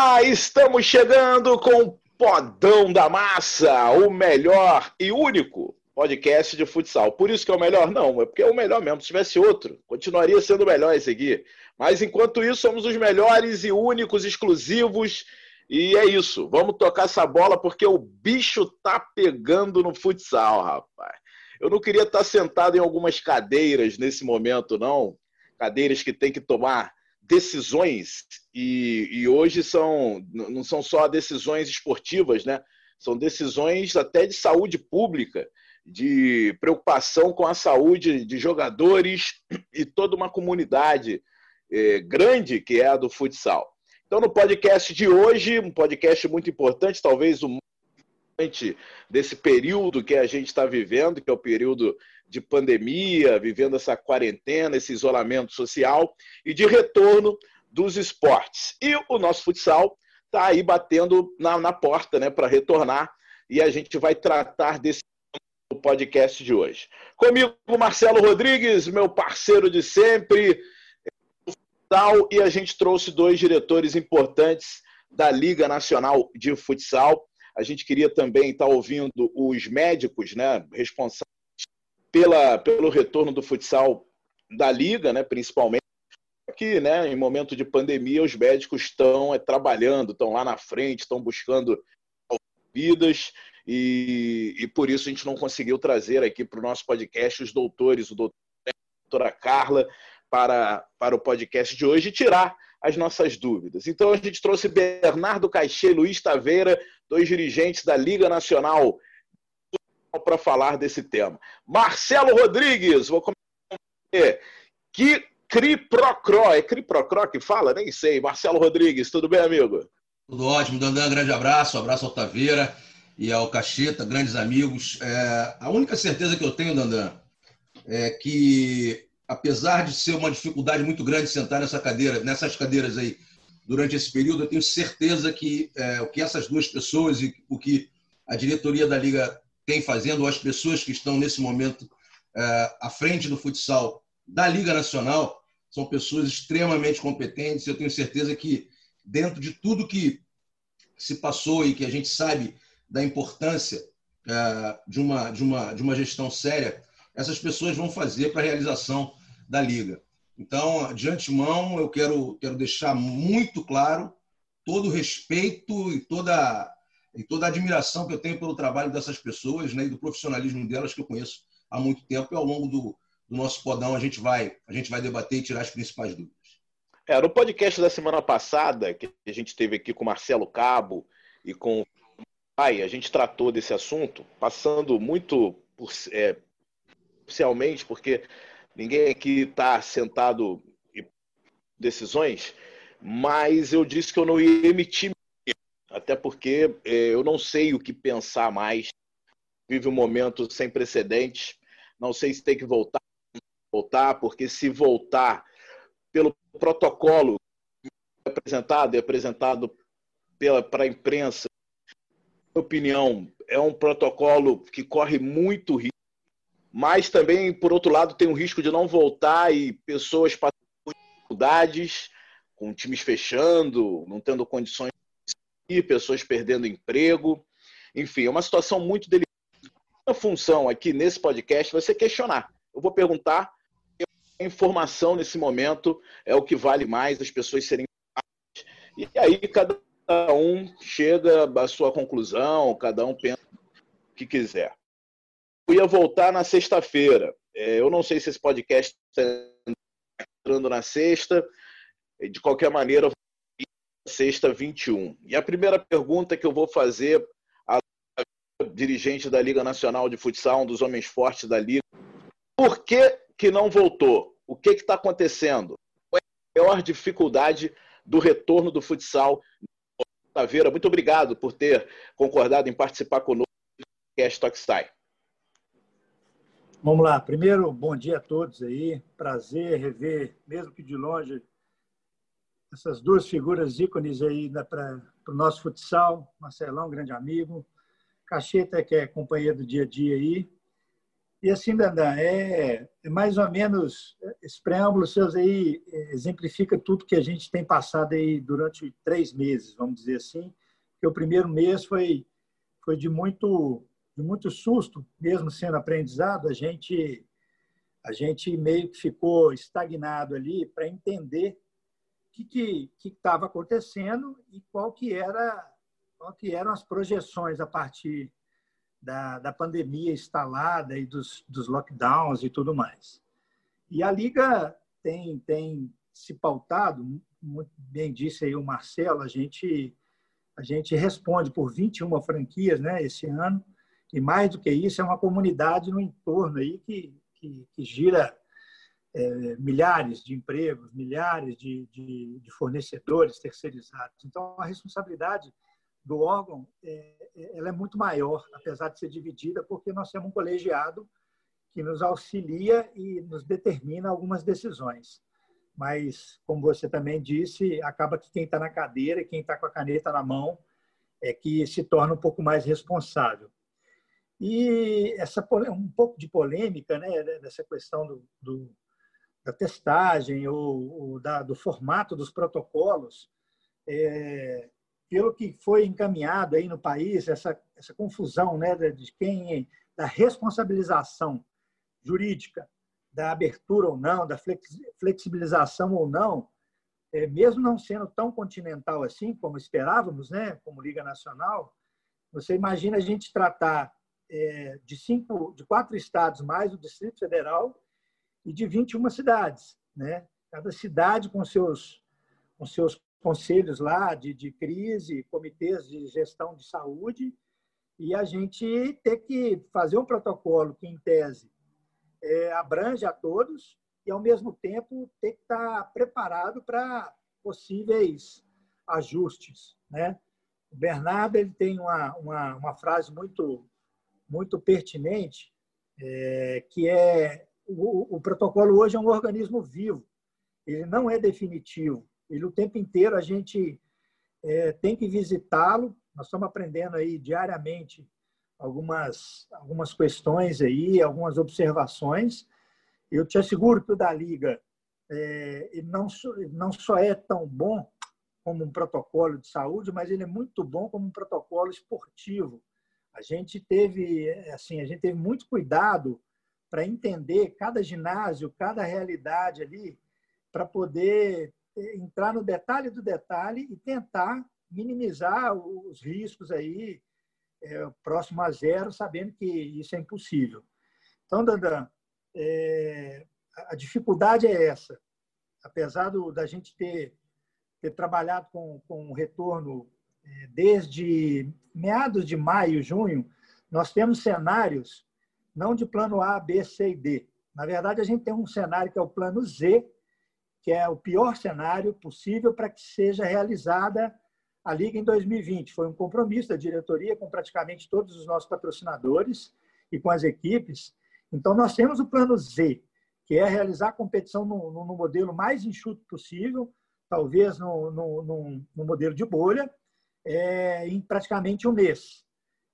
Olá, estamos chegando com Podão da Massa, o melhor e único podcast de futsal. Por isso que é o melhor? Não, é porque é o melhor mesmo. Se tivesse outro, continuaria sendo o melhor esse aqui. Mas enquanto isso, somos os melhores e únicos, exclusivos. E é isso. Vamos tocar essa bola porque o bicho tá pegando no futsal, rapaz. Eu não queria estar sentado em algumas cadeiras nesse momento, não. Cadeiras que tem que tomar decisões e, e, hoje são não são só decisões esportivas, né? São decisões até de saúde pública, de preocupação com a saúde de jogadores e toda uma comunidade é, grande que é a do futsal. Então, no podcast de hoje, um podcast muito importante, talvez o desse período que a gente está vivendo, que é o período de pandemia, vivendo essa quarentena, esse isolamento social e de retorno dos esportes. E o nosso futsal está aí batendo na, na porta né, para retornar e a gente vai tratar desse podcast de hoje. Comigo, Marcelo Rodrigues, meu parceiro de sempre, e a gente trouxe dois diretores importantes da Liga Nacional de Futsal. A gente queria também estar ouvindo os médicos né, responsáveis pela, pelo retorno do futsal da Liga, né, principalmente. Que né, em momento de pandemia os médicos estão é, trabalhando, estão lá na frente, estão buscando vidas e, e por isso a gente não conseguiu trazer aqui para o nosso podcast os doutores, o doutor, a doutora Carla, para, para o podcast de hoje e tirar as nossas dúvidas. Então a gente trouxe Bernardo Caixê e Luiz Taveira, dois dirigentes da Liga Nacional, para falar desse tema. Marcelo Rodrigues, vou começar com você. Que Criprocró, é Criprocró que fala? Nem sei. Marcelo Rodrigues, tudo bem, amigo? Tudo ótimo, Dandan, grande abraço, um abraço ao Taveira e ao Cacheta, grandes amigos. É, a única certeza que eu tenho, Dandan, é que apesar de ser uma dificuldade muito grande sentar nessa cadeira, nessas cadeiras aí durante esse período, eu tenho certeza que é, o que essas duas pessoas e o que a diretoria da liga tem fazendo, ou as pessoas que estão nesse momento é, à frente do futsal da liga nacional, são pessoas extremamente competentes. Eu tenho certeza que dentro de tudo que se passou e que a gente sabe da importância é, de uma de uma de uma gestão séria, essas pessoas vão fazer para a realização da Liga. Então, de antemão, eu quero, quero deixar muito claro todo o respeito e toda, e toda a admiração que eu tenho pelo trabalho dessas pessoas né, e do profissionalismo delas que eu conheço há muito tempo. E ao longo do, do nosso podão a gente, vai, a gente vai debater e tirar as principais dúvidas. É, no podcast da semana passada, que a gente teve aqui com Marcelo Cabo e com o Pai, a gente tratou desse assunto, passando muito por, é, oficialmente, porque Ninguém aqui está sentado em decisões, mas eu disse que eu não ia emitir, até porque é, eu não sei o que pensar mais. Vive um momento sem precedentes. Não sei se tem que voltar, voltar, porque se voltar pelo protocolo apresentado e apresentado para a imprensa, minha opinião, é um protocolo que corre muito risco mas também, por outro lado, tem o risco de não voltar e pessoas passando dificuldades, com times fechando, não tendo condições pessoas perdendo emprego. Enfim, é uma situação muito delicada. A função aqui nesse podcast vai ser questionar. Eu vou perguntar, a informação nesse momento é o que vale mais, as pessoas serem e aí cada um chega à sua conclusão, cada um pensa o que quiser ia voltar na sexta-feira. É, eu não sei se esse podcast está entrando na sexta. De qualquer maneira, sexta 21. E a primeira pergunta que eu vou fazer à dirigente da Liga Nacional de Futsal, um dos homens fortes da Liga, por que, que não voltou? O que está acontecendo? Qual é a maior dificuldade do retorno do futsal? Taveira, muito obrigado por ter concordado em participar conosco do podcast Toxai. Vamos lá. Primeiro, bom dia a todos aí. Prazer rever, mesmo que de longe, essas duas figuras ícones aí para o nosso futsal. Marcelão, grande amigo. Cacheta, que é companheiro do dia a dia aí. E assim, Dandan, é, é, mais ou menos, esse preâmbulo seus aí é, exemplifica tudo que a gente tem passado aí durante três meses, vamos dizer assim, que o primeiro mês foi, foi de, muito, de muito susto, mesmo sendo aprendizado, a gente, a gente meio que ficou estagnado ali para entender que estava acontecendo e qual que era qual que eram as projeções a partir da, da pandemia instalada e dos, dos lockdowns e tudo mais. E a Liga tem, tem se pautado, muito bem disse aí o Marcelo, a gente, a gente responde por 21 franquias né, esse ano, e mais do que isso, é uma comunidade no entorno aí que, que, que gira é, milhares de empregos, milhares de, de, de fornecedores terceirizados. Então, a responsabilidade do órgão é, é, ela é muito maior, apesar de ser dividida, porque nós temos um colegiado que nos auxilia e nos determina algumas decisões. Mas, como você também disse, acaba que quem está na cadeira, quem está com a caneta na mão, é que se torna um pouco mais responsável. E essa um pouco de polêmica, né, dessa questão do, do da testagem ou, ou da, do formato dos protocolos, é, pelo que foi encaminhado aí no país, essa, essa confusão né, de quem, da responsabilização jurídica, da abertura ou não, da flexibilização ou não, é, mesmo não sendo tão continental assim como esperávamos, né, como Liga Nacional, você imagina a gente tratar é, de cinco, de quatro estados mais o Distrito Federal e de 21 cidades, né? Cada cidade com seus com seus conselhos lá de, de crise, comitês de gestão de saúde, e a gente ter que fazer um protocolo que, em tese, é, abrange a todos e, ao mesmo tempo, ter que estar preparado para possíveis ajustes. Né? O Bernardo ele tem uma, uma, uma frase muito, muito pertinente, é, que é o, o protocolo hoje é um organismo vivo, ele não é definitivo, ele o tempo inteiro a gente é, tem que visitá-lo. Nós estamos aprendendo aí diariamente algumas algumas questões aí, algumas observações. Eu te asseguro que o da Liga é, não não só é tão bom como um protocolo de saúde, mas ele é muito bom como um protocolo esportivo. A gente teve assim, a gente teve muito cuidado para entender cada ginásio, cada realidade ali, para poder entrar no detalhe do detalhe e tentar minimizar os riscos aí é, próximo a zero, sabendo que isso é impossível. Então, Dandan, é, a dificuldade é essa. Apesar do, da gente ter, ter trabalhado com, com retorno é, desde meados de maio, junho, nós temos cenários não de plano A, B, C e D. Na verdade, a gente tem um cenário que é o plano Z, que é o pior cenário possível para que seja realizada a Liga em 2020. Foi um compromisso da diretoria com praticamente todos os nossos patrocinadores e com as equipes. Então, nós temos o plano Z, que é realizar a competição no, no, modelo mais enxuto possível, talvez no, no, no modelo de bolha, é, em praticamente um mês.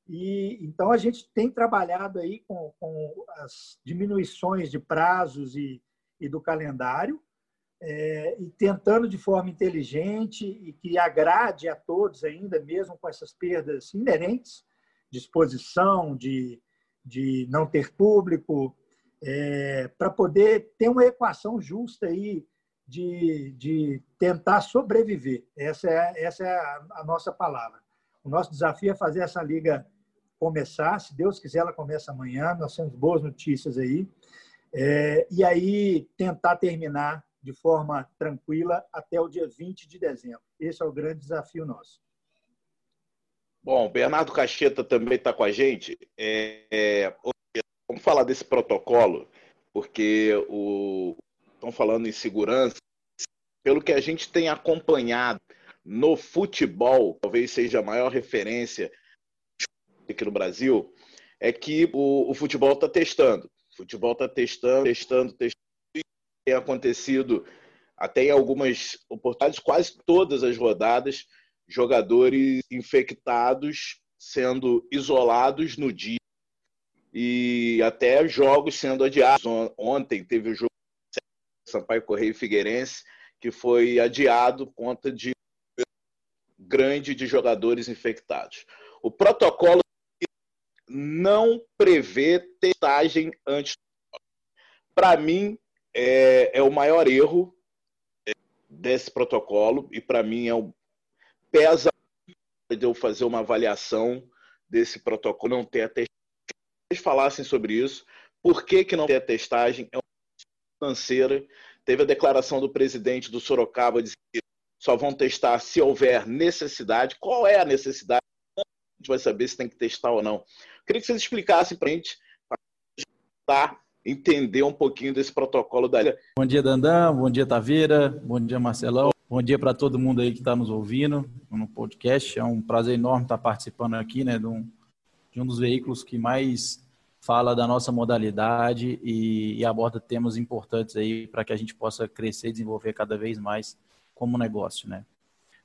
E então a gente tem trabalhado aí com, com as diminuições de prazos e, e do calendário é, e tentando de forma inteligente e que agrade a todos ainda, mesmo com essas perdas inerentes de exposição, de, de não ter público, é, para poder ter uma equação justa aí de, de tentar sobreviver. Essa é, essa é a, a nossa palavra. O nosso desafio é fazer essa liga começar, se Deus quiser, ela começa amanhã, nós temos boas notícias aí, é, e aí tentar terminar de forma tranquila até o dia 20 de dezembro. Esse é o grande desafio nosso. Bom, Bernardo Cacheta também está com a gente. É, é, vamos falar desse protocolo, porque estão falando em segurança. Pelo que a gente tem acompanhado no futebol, talvez seja a maior referência aqui no Brasil, é que o, o futebol está testando. O futebol está testando, testando, testando tem acontecido até em algumas oportunidades, quase todas as rodadas, jogadores infectados sendo isolados no dia e até jogos sendo adiados. Ontem teve o jogo Sampaio Correio e Figueirense, que foi adiado por conta de grande de jogadores infectados. O protocolo não prevê testagem antes. Para mim, é, é, o maior erro desse protocolo e para mim é o pesa de eu fazer uma avaliação desse protocolo não ter a testagem. Eles falassem sobre isso. Por que, que não tem a testagem? É uma financeira. Teve a declaração do presidente do Sorocaba dizendo que só vão testar se houver necessidade. Qual é a necessidade? A gente vai saber se tem que testar ou não. Queria que vocês explicassem para a gente, para entender um pouquinho desse protocolo da Bom dia, Dandan. Bom dia, Taveira. Bom dia, Marcelão. Bom dia para todo mundo aí que está nos ouvindo no podcast. É um prazer enorme estar participando aqui, né, de um, de um dos veículos que mais fala da nossa modalidade e, e aborda temas importantes aí para que a gente possa crescer e desenvolver cada vez mais como negócio, né?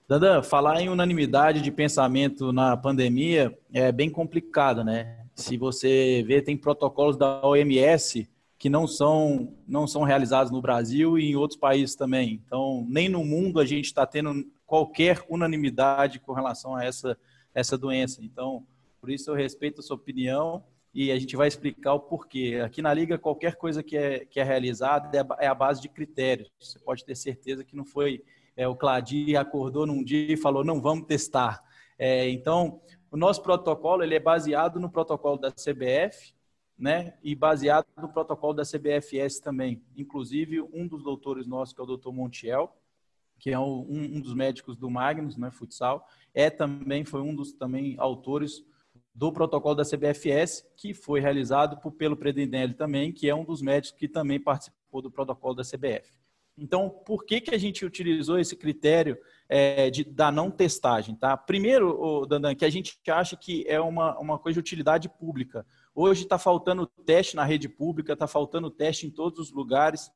Dandan, falar em unanimidade de pensamento na pandemia é bem complicado, né? Se você vê, tem protocolos da OMS que não são, não são realizados no Brasil e em outros países também. Então, nem no mundo a gente está tendo qualquer unanimidade com relação a essa, essa doença. Então, por isso eu respeito a sua opinião e a gente vai explicar o porquê. Aqui na Liga, qualquer coisa que é, que é realizada é a base de critérios. Você pode ter certeza que não foi é, o Cladir acordou num dia e falou, não, vamos testar. É, então, o nosso protocolo ele é baseado no protocolo da CBF, né, e baseado no protocolo da CBFS também. Inclusive, um dos doutores nossos, que é o doutor Montiel, que é um, um, dos médicos do Magnus, né, futsal, é também, foi um dos também autores do protocolo da CBFS, que foi realizado por, pelo Predenelli também, que é um dos médicos que também participou do protocolo da CBF. Então, por que, que a gente utilizou esse critério é, de, da não testagem? Tá? Primeiro, Dandan, que a gente acha que é uma, uma coisa de utilidade pública. Hoje está faltando teste na rede pública, está faltando teste em todos os lugares.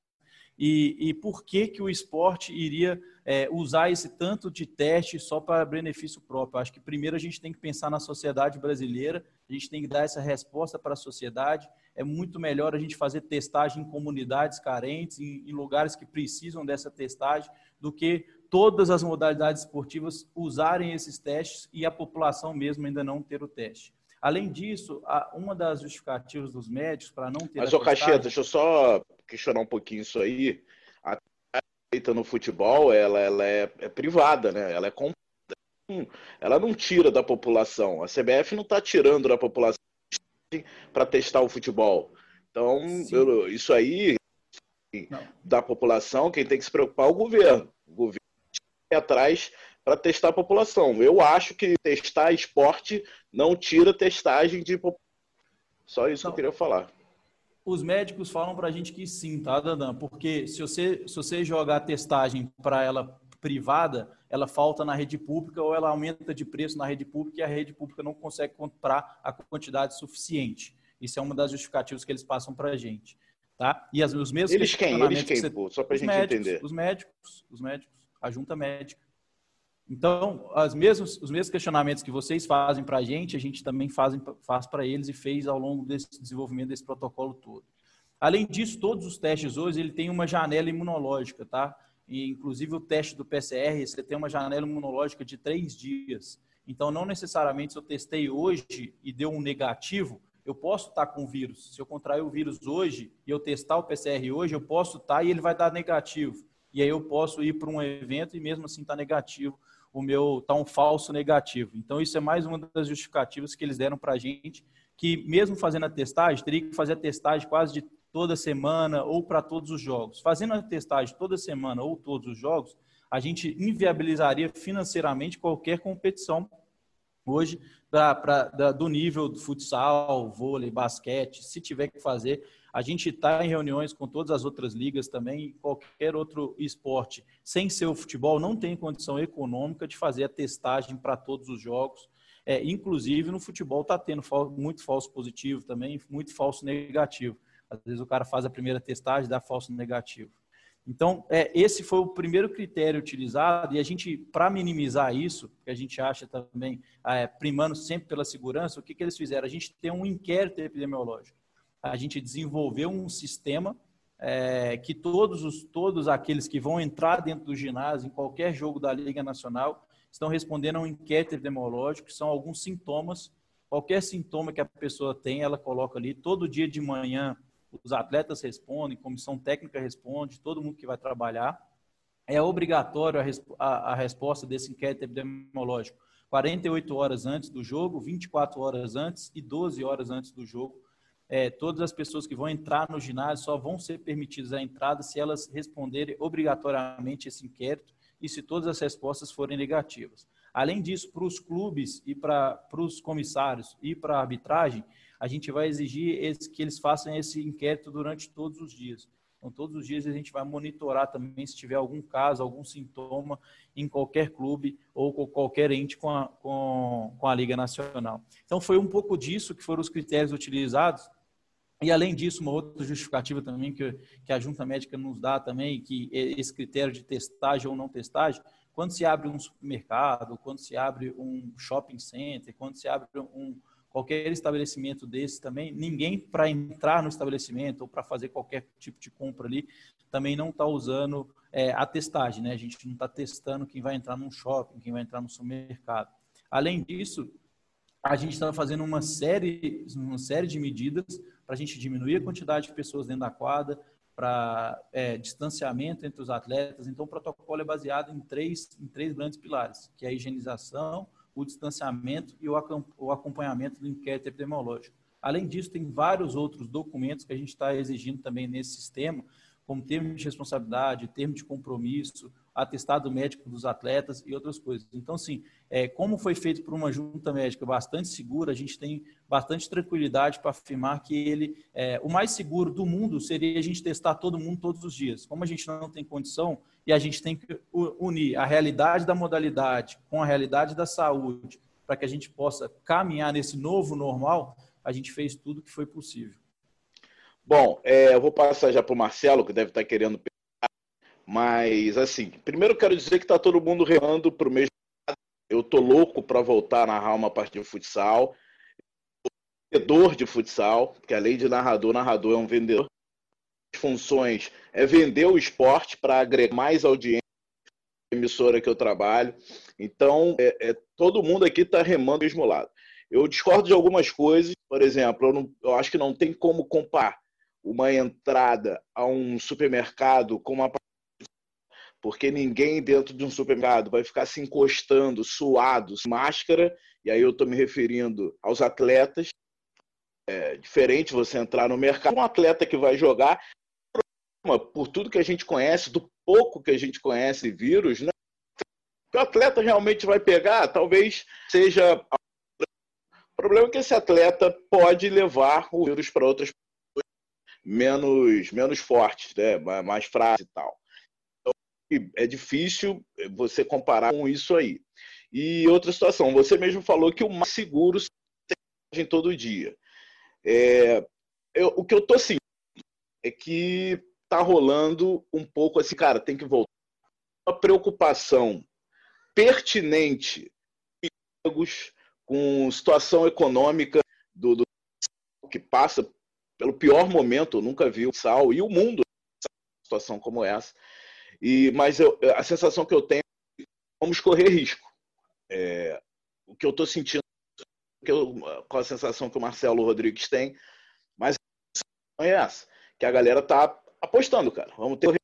E, e por que, que o esporte iria é, usar esse tanto de teste só para benefício próprio? Acho que primeiro a gente tem que pensar na sociedade brasileira, a gente tem que dar essa resposta para a sociedade é muito melhor a gente fazer testagem em comunidades carentes, em, em lugares que precisam dessa testagem, do que todas as modalidades esportivas usarem esses testes e a população mesmo ainda não ter o teste. Além disso, uma das justificativas dos médicos para não ter. Mas, ô Caixeta, deixa eu só questionar um pouquinho isso aí. A feita no futebol, ela, ela é, é, privada, né? Ela é ela não tira da população. A CBF não está tirando da população para testar o futebol. Então, eu, isso aí da população, quem tem que se preocupar é o governo. O governo ir atrás para testar a população. Eu acho que testar esporte não tira testagem de só isso não. que eu queria falar. Os médicos falam para a gente que sim, tá, Dandan? Porque se você, se você jogar a testagem para ela privada, ela falta na rede pública ou ela aumenta de preço na rede pública e a rede pública não consegue comprar a quantidade suficiente. Isso é uma das justificativas que eles passam para a gente. Tá? E as, os mesmos eles quem? Eles quem, você... pô? Só para a gente médicos, entender. Os médicos, os médicos, a junta médica. Então, as mesmos, os mesmos questionamentos que vocês fazem para a gente, a gente também faz, faz para eles e fez ao longo desse desenvolvimento desse protocolo todo. Além disso, todos os testes hoje ele tem uma janela imunológica, tá? E, inclusive o teste do PCR, você tem uma janela imunológica de três dias. Então, não necessariamente se eu testei hoje e deu um negativo, eu posso estar com o vírus. Se eu contrair o vírus hoje e eu testar o PCR hoje, eu posso estar e ele vai dar negativo. E aí eu posso ir para um evento e mesmo assim está negativo, o meu está um falso negativo. Então, isso é mais uma das justificativas que eles deram para a gente, que mesmo fazendo a testagem, teria que fazer a testagem quase de toda semana ou para todos os jogos. Fazendo a testagem toda semana ou todos os jogos, a gente inviabilizaria financeiramente qualquer competição hoje pra, pra, da, do nível do futsal, vôlei, basquete, se tiver que fazer. A gente está em reuniões com todas as outras ligas também, qualquer outro esporte, sem ser o futebol, não tem condição econômica de fazer a testagem para todos os jogos. É, inclusive no futebol está tendo muito falso positivo também, muito falso negativo. Às vezes o cara faz a primeira testagem, dá falso negativo. Então, é, esse foi o primeiro critério utilizado, e a gente, para minimizar isso, que a gente acha também, é, primando sempre pela segurança, o que, que eles fizeram? A gente tem um inquérito epidemiológico. A gente desenvolveu um sistema é, que todos, os, todos aqueles que vão entrar dentro do ginásio, em qualquer jogo da Liga Nacional, estão respondendo a um inquérito epidemiológico, que são alguns sintomas. Qualquer sintoma que a pessoa tem, ela coloca ali. Todo dia de manhã, os atletas respondem, comissão técnica responde, todo mundo que vai trabalhar. É obrigatório a, a, a resposta desse inquérito epidemiológico 48 horas antes do jogo, 24 horas antes e 12 horas antes do jogo. É, todas as pessoas que vão entrar no ginásio só vão ser permitidas a entrada se elas responderem obrigatoriamente esse inquérito e se todas as respostas forem negativas. Além disso, para os clubes e para os comissários e para a arbitragem, a gente vai exigir esse, que eles façam esse inquérito durante todos os dias. Então, todos os dias a gente vai monitorar também se tiver algum caso, algum sintoma em qualquer clube ou com qualquer ente com a, com, com a Liga Nacional. Então, foi um pouco disso que foram os critérios utilizados. E, além disso, uma outra justificativa também que, que a Junta Médica nos dá também, que esse critério de testagem ou não testagem, quando se abre um supermercado, quando se abre um shopping center, quando se abre um, qualquer estabelecimento desse também, ninguém para entrar no estabelecimento ou para fazer qualquer tipo de compra ali, também não está usando é, a testagem, né? A gente não está testando quem vai entrar num shopping, quem vai entrar no supermercado. Além disso, a gente está fazendo uma série, uma série de medidas para a gente diminuir a quantidade de pessoas dentro da quadra, para é, distanciamento entre os atletas. Então, o protocolo é baseado em três, em três grandes pilares, que é a higienização, o distanciamento e o acompanhamento do inquérito epidemiológico. Além disso, tem vários outros documentos que a gente está exigindo também nesse sistema, como termo de responsabilidade, termo de compromisso, atestado médico dos atletas e outras coisas. Então, assim, é, como foi feito por uma junta médica bastante segura, a gente tem bastante tranquilidade para afirmar que ele, é, o mais seguro do mundo seria a gente testar todo mundo todos os dias. Como a gente não tem condição e a gente tem que unir a realidade da modalidade com a realidade da saúde para que a gente possa caminhar nesse novo normal, a gente fez tudo que foi possível. Bom, é, eu vou passar já para o Marcelo, que deve estar querendo mas, assim, primeiro quero dizer que está todo mundo remando para o mesmo lado. Eu tô louco para voltar a narrar uma partida de futsal. Vendedor de futsal, porque além de narrador, narrador é um vendedor. Funções é vender o esporte para agregar mais audiência emissora que eu trabalho. Então, é, é todo mundo aqui está remando do mesmo lado. Eu discordo de algumas coisas, por exemplo, eu, não, eu acho que não tem como comparar uma entrada a um supermercado com uma porque ninguém dentro de um supermercado vai ficar se encostando, suado, máscara, e aí eu estou me referindo aos atletas. É diferente você entrar no mercado, um atleta que vai jogar, por tudo que a gente conhece, do pouco que a gente conhece vírus, né? o atleta realmente vai pegar, talvez seja. O problema é que esse atleta pode levar o vírus para outras pessoas menos, menos fortes, né? mais frágeis e tal é difícil você comparar com isso aí. E outra situação, você mesmo falou que o mais seguro em todo dia. É, eu, o que eu tô sentindo é que tá rolando um pouco assim, cara, tem que voltar. Uma preocupação pertinente com situação econômica do, do que passa pelo pior momento, nunca vi o sal e o mundo situação como essa. E, mas eu, a sensação que eu tenho é que vamos correr risco. É, o que eu estou sentindo que eu, com a sensação que o Marcelo Rodrigues tem, mas é essa, que a galera tá apostando, cara. Vamos ter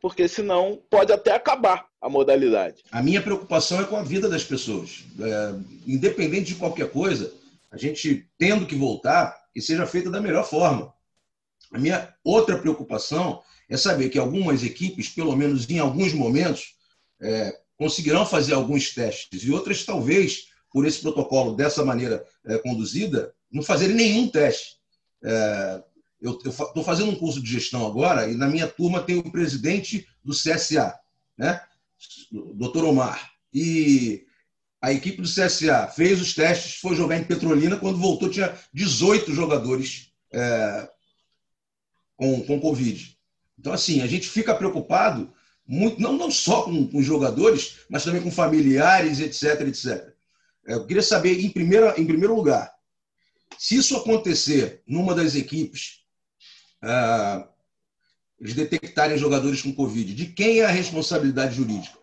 porque senão pode até acabar a modalidade. A minha preocupação é com a vida das pessoas. É, independente de qualquer coisa, a gente tendo que voltar, que seja feita da melhor forma. A minha outra preocupação é saber que algumas equipes, pelo menos em alguns momentos, é, conseguirão fazer alguns testes e outras, talvez, por esse protocolo dessa maneira é, conduzida, não fazerem nenhum teste. Eu estou fazendo um curso de gestão agora e na minha turma tem o presidente do CSA, né? doutor Omar. E a equipe do CSA fez os testes, foi jogar em Petrolina, quando voltou tinha 18 jogadores é, com, com Covid. Então, assim, a gente fica preocupado muito, não, não só com, com jogadores, mas também com familiares, etc, etc. É, eu queria saber, em, primeira, em primeiro lugar, se isso acontecer numa das equipes, ah, eles detectarem jogadores com Covid, de quem é a responsabilidade jurídica?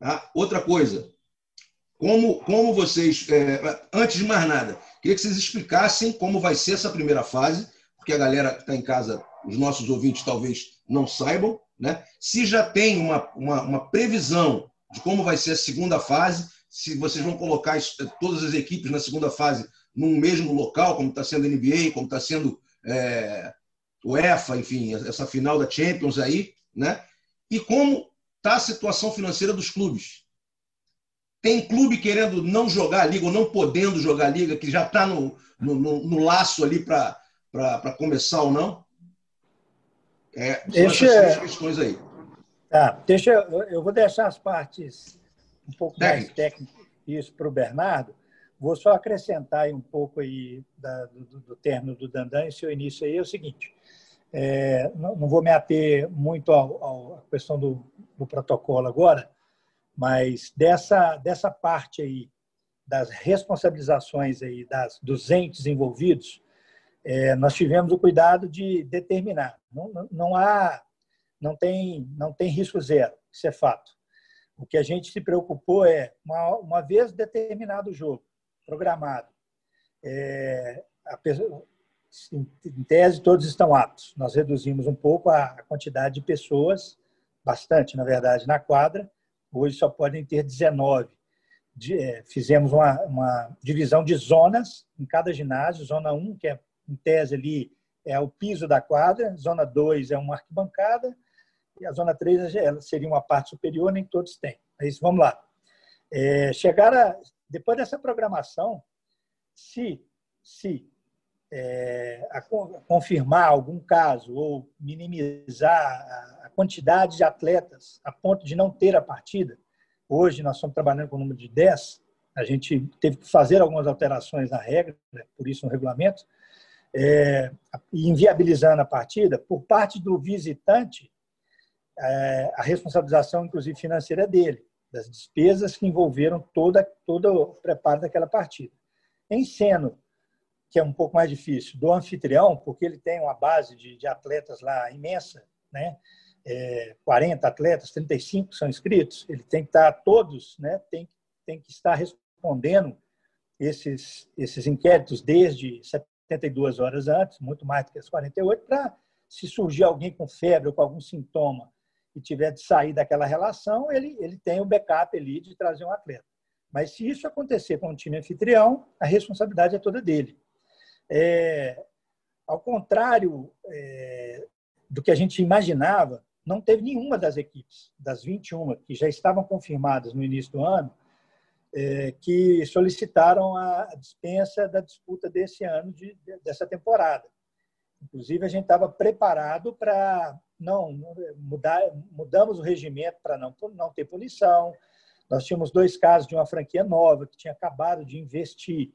Ah, outra coisa, como, como vocês, é, antes de mais nada, queria que vocês explicassem como vai ser essa primeira fase, porque a galera que está em casa, os nossos ouvintes talvez não saibam, né? se já tem uma, uma, uma previsão de como vai ser a segunda fase, se vocês vão colocar todas as equipes na segunda fase num mesmo local, como está sendo a NBA, como está sendo é, UEFA, enfim, essa final da Champions aí, né? E como está a situação financeira dos clubes. Tem clube querendo não jogar a liga ou não podendo jogar a liga, que já está no, no, no, no, laço ali para começar ou não? É, deixa, essas questões aí. Tá, deixa, eu vou deixar as partes um pouco Técnico. mais técnicas isso para o Bernardo. Vou só acrescentar um pouco aí da, do, do termo do Dandan e seu início aí é o seguinte. É, não, vou me ater muito à questão do, do, protocolo agora, mas dessa, dessa parte aí das responsabilizações aí das, dos entes envolvidos, é, nós tivemos o cuidado de determinar. Não, não, não, há, não tem, não tem risco zero, isso é fato. O que a gente se preocupou é, uma, uma vez determinado o jogo, programado, é, a, em tese, todos estão aptos. Nós reduzimos um pouco a quantidade de pessoas, bastante, na verdade, na quadra. Hoje só podem ter 19. É, fizemos uma, uma divisão de zonas em cada ginásio. Zona 1, que é, em tese, ali é o piso da quadra. Zona 2 é uma arquibancada e a zona 3 seria uma parte superior, nem todos têm. Mas vamos lá. É, chegar a, depois dessa programação, se, se é, a, a confirmar algum caso ou minimizar a, a quantidade de atletas a ponto de não ter a partida, hoje nós estamos trabalhando com o número de 10, a gente teve que fazer algumas alterações na regra, né, por isso no regulamento, é, inviabilizando a partida, por parte do visitante, é, a responsabilização, inclusive financeira, é dele, das despesas que envolveram toda, todo o preparo daquela partida. Em seno, que é um pouco mais difícil, do anfitrião, porque ele tem uma base de, de atletas lá imensa, né? É, 40 atletas, 35 são inscritos, ele tem que estar todos, né? Tem, tem que estar respondendo esses, esses inquéritos desde 72 horas antes, muito mais do que as 48, para se surgir alguém com febre ou com algum sintoma e tiver de sair daquela relação, ele, ele tem o backup ali de trazer um atleta. Mas se isso acontecer com o time anfitrião, a responsabilidade é toda dele. É, ao contrário é, do que a gente imaginava, não teve nenhuma das equipes, das 21 que já estavam confirmadas no início do ano, é, que solicitaram a dispensa da disputa desse ano, de, dessa temporada. Inclusive, a gente estava preparado para não mudar, mudamos o regimento para não, não ter punição. Nós tínhamos dois casos de uma franquia nova que tinha acabado de investir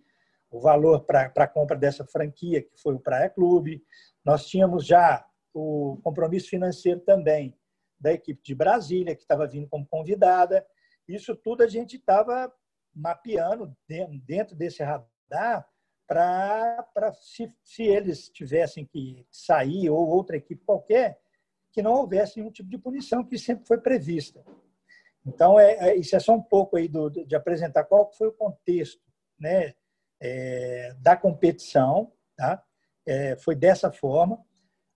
o valor para a compra dessa franquia, que foi o Praia Clube. Nós tínhamos já o compromisso financeiro também da equipe de Brasília, que estava vindo como convidada. Isso tudo a gente estava mapeando dentro desse radar para, se, se eles tivessem que sair ou outra equipe qualquer, que não houvesse nenhum tipo de punição que sempre foi prevista. Então, é, é, isso é só um pouco aí do, de apresentar qual foi o contexto né, é, da competição. Tá? É, foi dessa forma.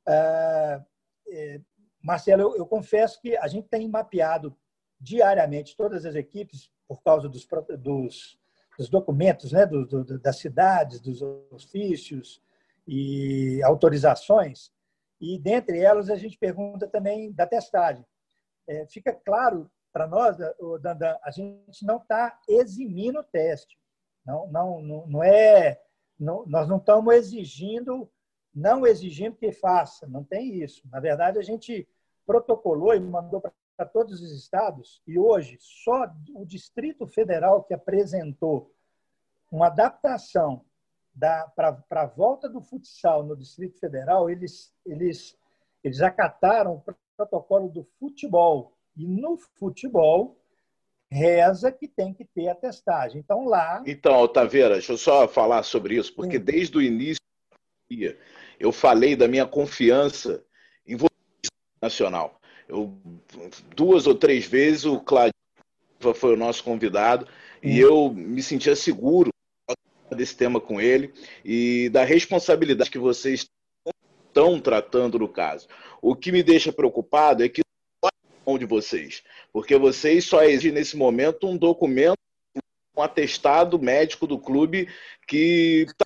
Ah, é, Marcelo, eu, eu, confesso que a gente tem mapeado diariamente todas as equipes por causa dos, dos, dos documentos né, do, do, das cidades, dos ofícios e autorizações e, dentre elas, a gente pergunta também da testagem. É, fica claro para nós, Dandan, a gente não está eximindo o teste. Não, não, não, não é. Não, nós não estamos exigindo, não exigindo que faça, não tem isso. Na verdade, a gente protocolou e mandou para todos os estados, e hoje só o Distrito Federal que apresentou uma adaptação para a volta do futsal no Distrito Federal, eles, eles, Eles acataram o protocolo do futebol. E no futebol, reza que tem que ter a testagem. Então, lá. Então, Taveira, deixa eu só falar sobre isso, porque Sim. desde o início eu falei da minha confiança em você nacional. Eu, duas ou três vezes o Claudio foi o nosso convidado e eu me sentia seguro desse tema com ele e da responsabilidade que vocês estão tratando no caso. O que me deixa preocupado é que mão de vocês, porque vocês só exigem nesse momento um documento, um atestado médico do clube que tá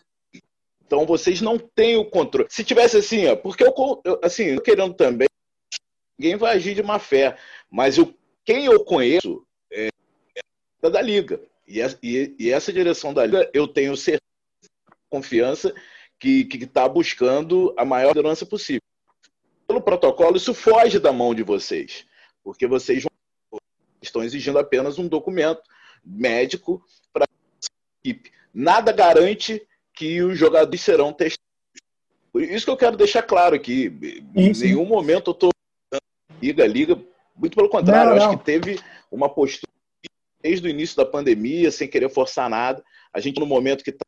então vocês não têm o controle. Se tivesse assim, ó, porque eu, assim, eu querendo também, ninguém vai agir de má fé, mas eu, quem eu conheço é, é da liga. E, e, e, essa direção da liga, eu tenho certeza, confiança que está buscando a maior segurança possível. Pelo protocolo, isso foge da mão de vocês, porque vocês estão exigindo apenas um documento médico para a equipe. Nada garante que os jogadores serão testados. Por isso que eu quero deixar claro aqui. Em nenhum momento eu estou liga, liga. Muito pelo contrário, não, não. acho que teve uma postura desde o início da pandemia, sem querer forçar nada. A gente, no momento que, tá,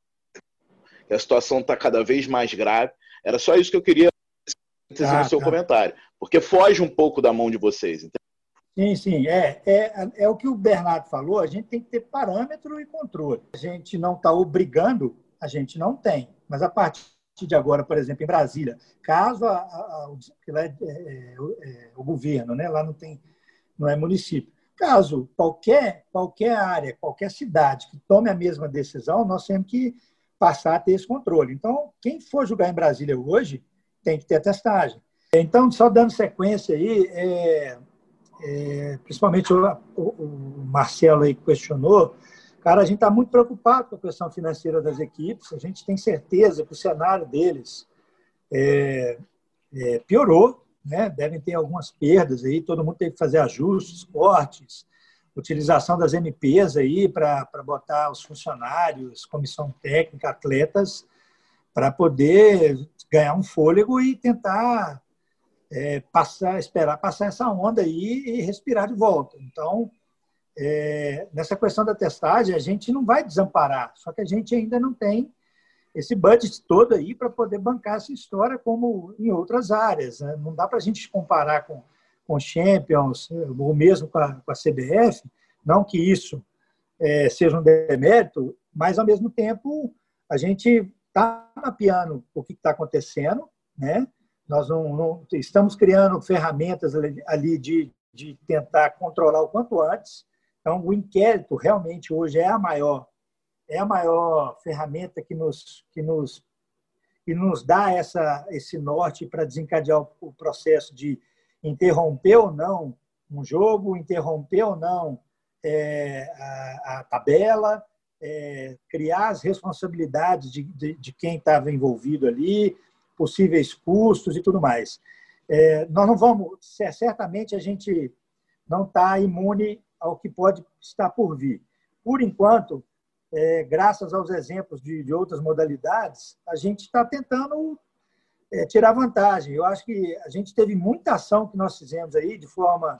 que a situação está cada vez mais grave, era só isso que eu queria dizer ah, no seu tá. comentário. Porque foge um pouco da mão de vocês. Sim, sim. É, é, é o que o Bernardo falou, a gente tem que ter parâmetro e controle. A gente não está obrigando a gente não tem. Mas a partir de agora, por exemplo, em Brasília, caso a, a, a, lá é, é, é, o governo, né? lá não tem, não é município. Caso qualquer, qualquer área, qualquer cidade que tome a mesma decisão, nós temos que passar a ter esse controle. Então, quem for jogar em Brasília hoje tem que ter a testagem. Então, só dando sequência aí, é, é, principalmente o, o, o Marcelo aí questionou, Cara, a gente está muito preocupado com a questão financeira das equipes. A gente tem certeza que o cenário deles é, é, piorou, né? Devem ter algumas perdas aí. Todo mundo tem que fazer ajustes, cortes, utilização das MPs aí para botar os funcionários, comissão técnica, atletas, para poder ganhar um fôlego e tentar é, passar, esperar passar essa onda aí e respirar de volta. Então, é, nessa questão da testagem, a gente não vai desamparar, só que a gente ainda não tem esse budget todo aí para poder bancar essa história como em outras áreas. Né? Não dá para a gente comparar com, com Champions ou mesmo com a, com a CBF, não que isso é, seja um demérito, mas ao mesmo tempo a gente está mapeando o que está acontecendo, né? Nós não, não, estamos criando ferramentas ali, de, de tentar controlar o quanto antes então, o inquérito realmente hoje é a maior é a maior ferramenta que nos que nos que nos dá essa esse norte para desencadear o processo de interromper ou não um jogo, interromper ou não é, a, a, tabela, é, criar as responsabilidades de, de, de quem estava envolvido ali, possíveis custos e tudo mais. É, nós não vamos, certamente a gente não está imune ao que pode estar por vir. Por enquanto, é, graças aos exemplos de, de, outras modalidades, a gente está tentando é, tirar vantagem. Eu acho que a gente teve muita ação que nós fizemos aí de forma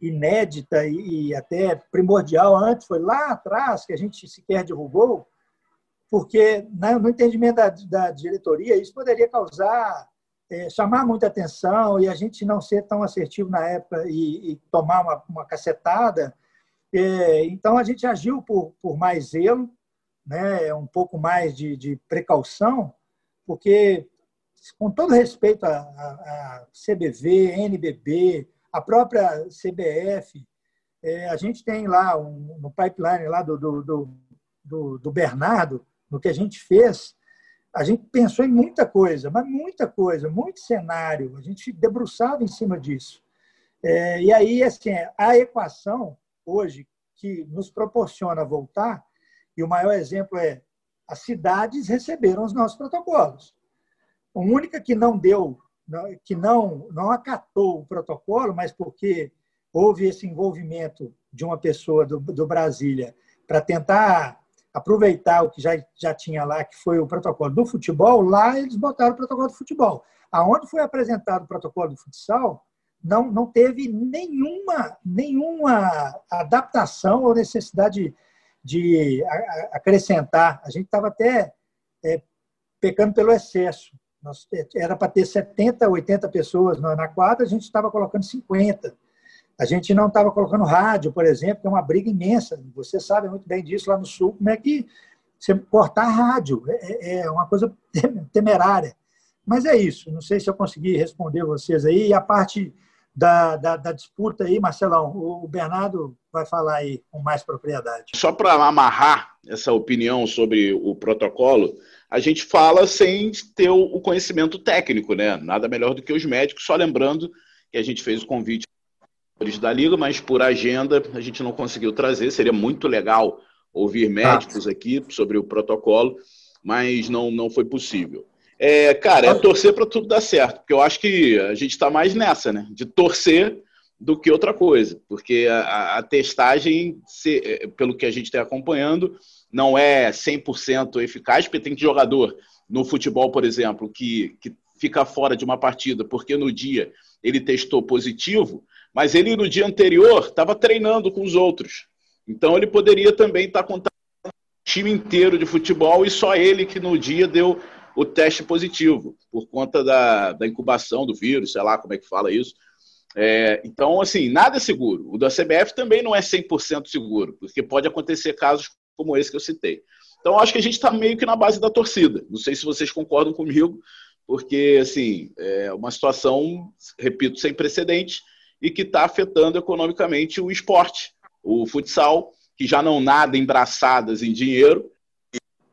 inédita e, e até primordial antes, foi lá atrás que a gente sequer divulgou, porque né, no entendimento da, da diretoria isso poderia causar é, chamar muita atenção e a gente não ser tão assertivo na época e, e tomar uma, uma cacetada. É, então, a gente agiu por, por mais zelo, né, um pouco mais de, de precaução, porque, com todo respeito à, CBV, NBB, a própria CBF, é, a gente tem lá um, no pipeline lá do, do, do, do Bernardo, no que a gente fez, a gente pensou em muita coisa, mas muita coisa, muito cenário. A gente debruçava em cima disso. É, e aí, assim, a equação hoje que nos proporciona voltar, e o maior exemplo é as cidades receberam os nossos protocolos. A única que não deu, que não, não acatou o protocolo, mas porque houve esse envolvimento de uma pessoa do, do Brasília para tentar aproveitar o que já, já tinha lá, que foi o protocolo do futebol, lá eles botaram o protocolo do futebol. Aonde foi apresentado o protocolo do futsal, não, não teve nenhuma, nenhuma adaptação ou necessidade de, acrescentar. A gente estava até é, pecando pelo excesso. Nós, é, era para ter 70, 80 pessoas na quadra, a gente estava colocando 50. A gente não estava colocando rádio, por exemplo, que é uma briga imensa. Você sabe muito bem disso lá no Sul, como é que você cortar rádio é, é, é uma coisa temerária. Mas é isso. Não sei se eu consegui responder vocês aí. E a parte da, da, da disputa aí, Marcelão, o Bernardo vai falar aí com mais propriedade. Só para amarrar essa opinião sobre o protocolo, a gente fala sem ter o conhecimento técnico, né? Nada melhor do que os médicos, só lembrando que a gente fez o convite da Liga, mas por agenda a gente não conseguiu trazer. Seria muito legal ouvir médicos aqui sobre o protocolo, mas não, não foi possível. É, cara, é torcer para tudo dar certo, porque eu acho que a gente está mais nessa, né? De torcer do que outra coisa, porque a, a testagem, se, é, pelo que a gente está acompanhando, não é 100% eficaz, porque tem jogador no futebol, por exemplo, que, que fica fora de uma partida porque no dia ele testou positivo, mas ele no dia anterior estava treinando com os outros. Então ele poderia também estar tá contando o time inteiro de futebol e só ele que no dia deu o teste positivo, por conta da, da incubação do vírus, sei lá como é que fala isso. É, então, assim, nada é seguro. O da CBF também não é 100% seguro, porque pode acontecer casos como esse que eu citei. Então, acho que a gente está meio que na base da torcida. Não sei se vocês concordam comigo, porque, assim, é uma situação, repito, sem precedentes e que está afetando economicamente o esporte, o futsal, que já não nada em braçadas em dinheiro,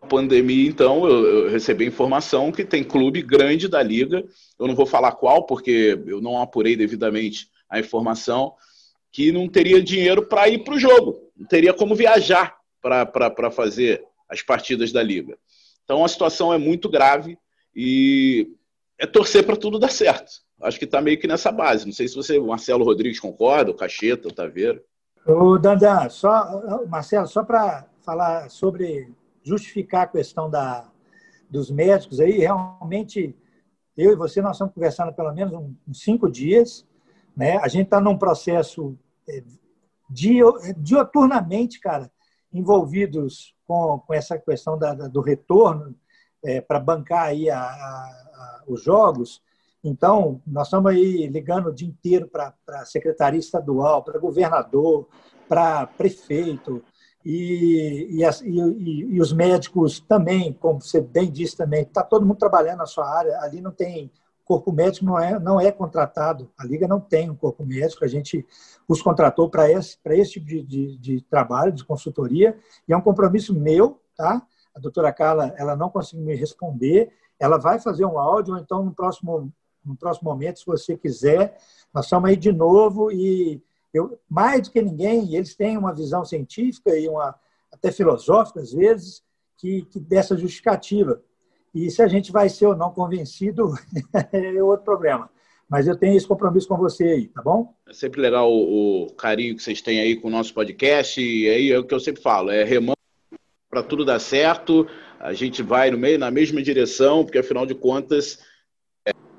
pandemia, então, eu, eu, recebi informação que tem clube grande da liga, eu não vou falar qual, porque eu não apurei devidamente a informação, que não teria dinheiro para ir para o jogo, não teria como viajar para fazer as partidas da liga. Então, a situação é muito grave e é torcer para tudo dar certo. Acho que está meio que nessa base. Não sei se você, Marcelo Rodrigues, concorda, o Cacheta, o Taveira. O Dandan, só, Marcelo, só para falar sobre justificar a questão da, dos médicos aí, realmente, eu e você, nós estamos conversando pelo menos uns cinco dias, né? A gente está num processo é, dioturnamente, cara, envolvidos com, com essa questão da, do retorno é, para bancar aí a, a, a, os jogos. Então, nós estamos aí ligando o dia inteiro para a Secretaria Estadual, para governador, para prefeito, e, e, e, e, os médicos também, como você bem disse também, está todo mundo trabalhando na sua área, ali não tem corpo médico não é, não é contratado, a Liga não tem um corpo médico, a gente os contratou para esse, esse tipo de, de, de, trabalho, de consultoria, e é um compromisso meu, tá? A doutora Carla, ela não conseguiu me responder, ela vai fazer um áudio, então no próximo, no próximo momento, se você quiser, nós estamos aí de novo e eu, mais do que ninguém, eles têm uma visão científica e uma até filosófica, às vezes, que, que dessa justificativa. E se a gente vai ser ou não convencido, é outro problema. Mas eu tenho esse compromisso com você aí, tá bom? É sempre legal o, o carinho que vocês têm aí com o nosso podcast. E aí é o que eu sempre falo: é remando para tudo dar certo. A gente vai no meio, na mesma direção, porque afinal de contas,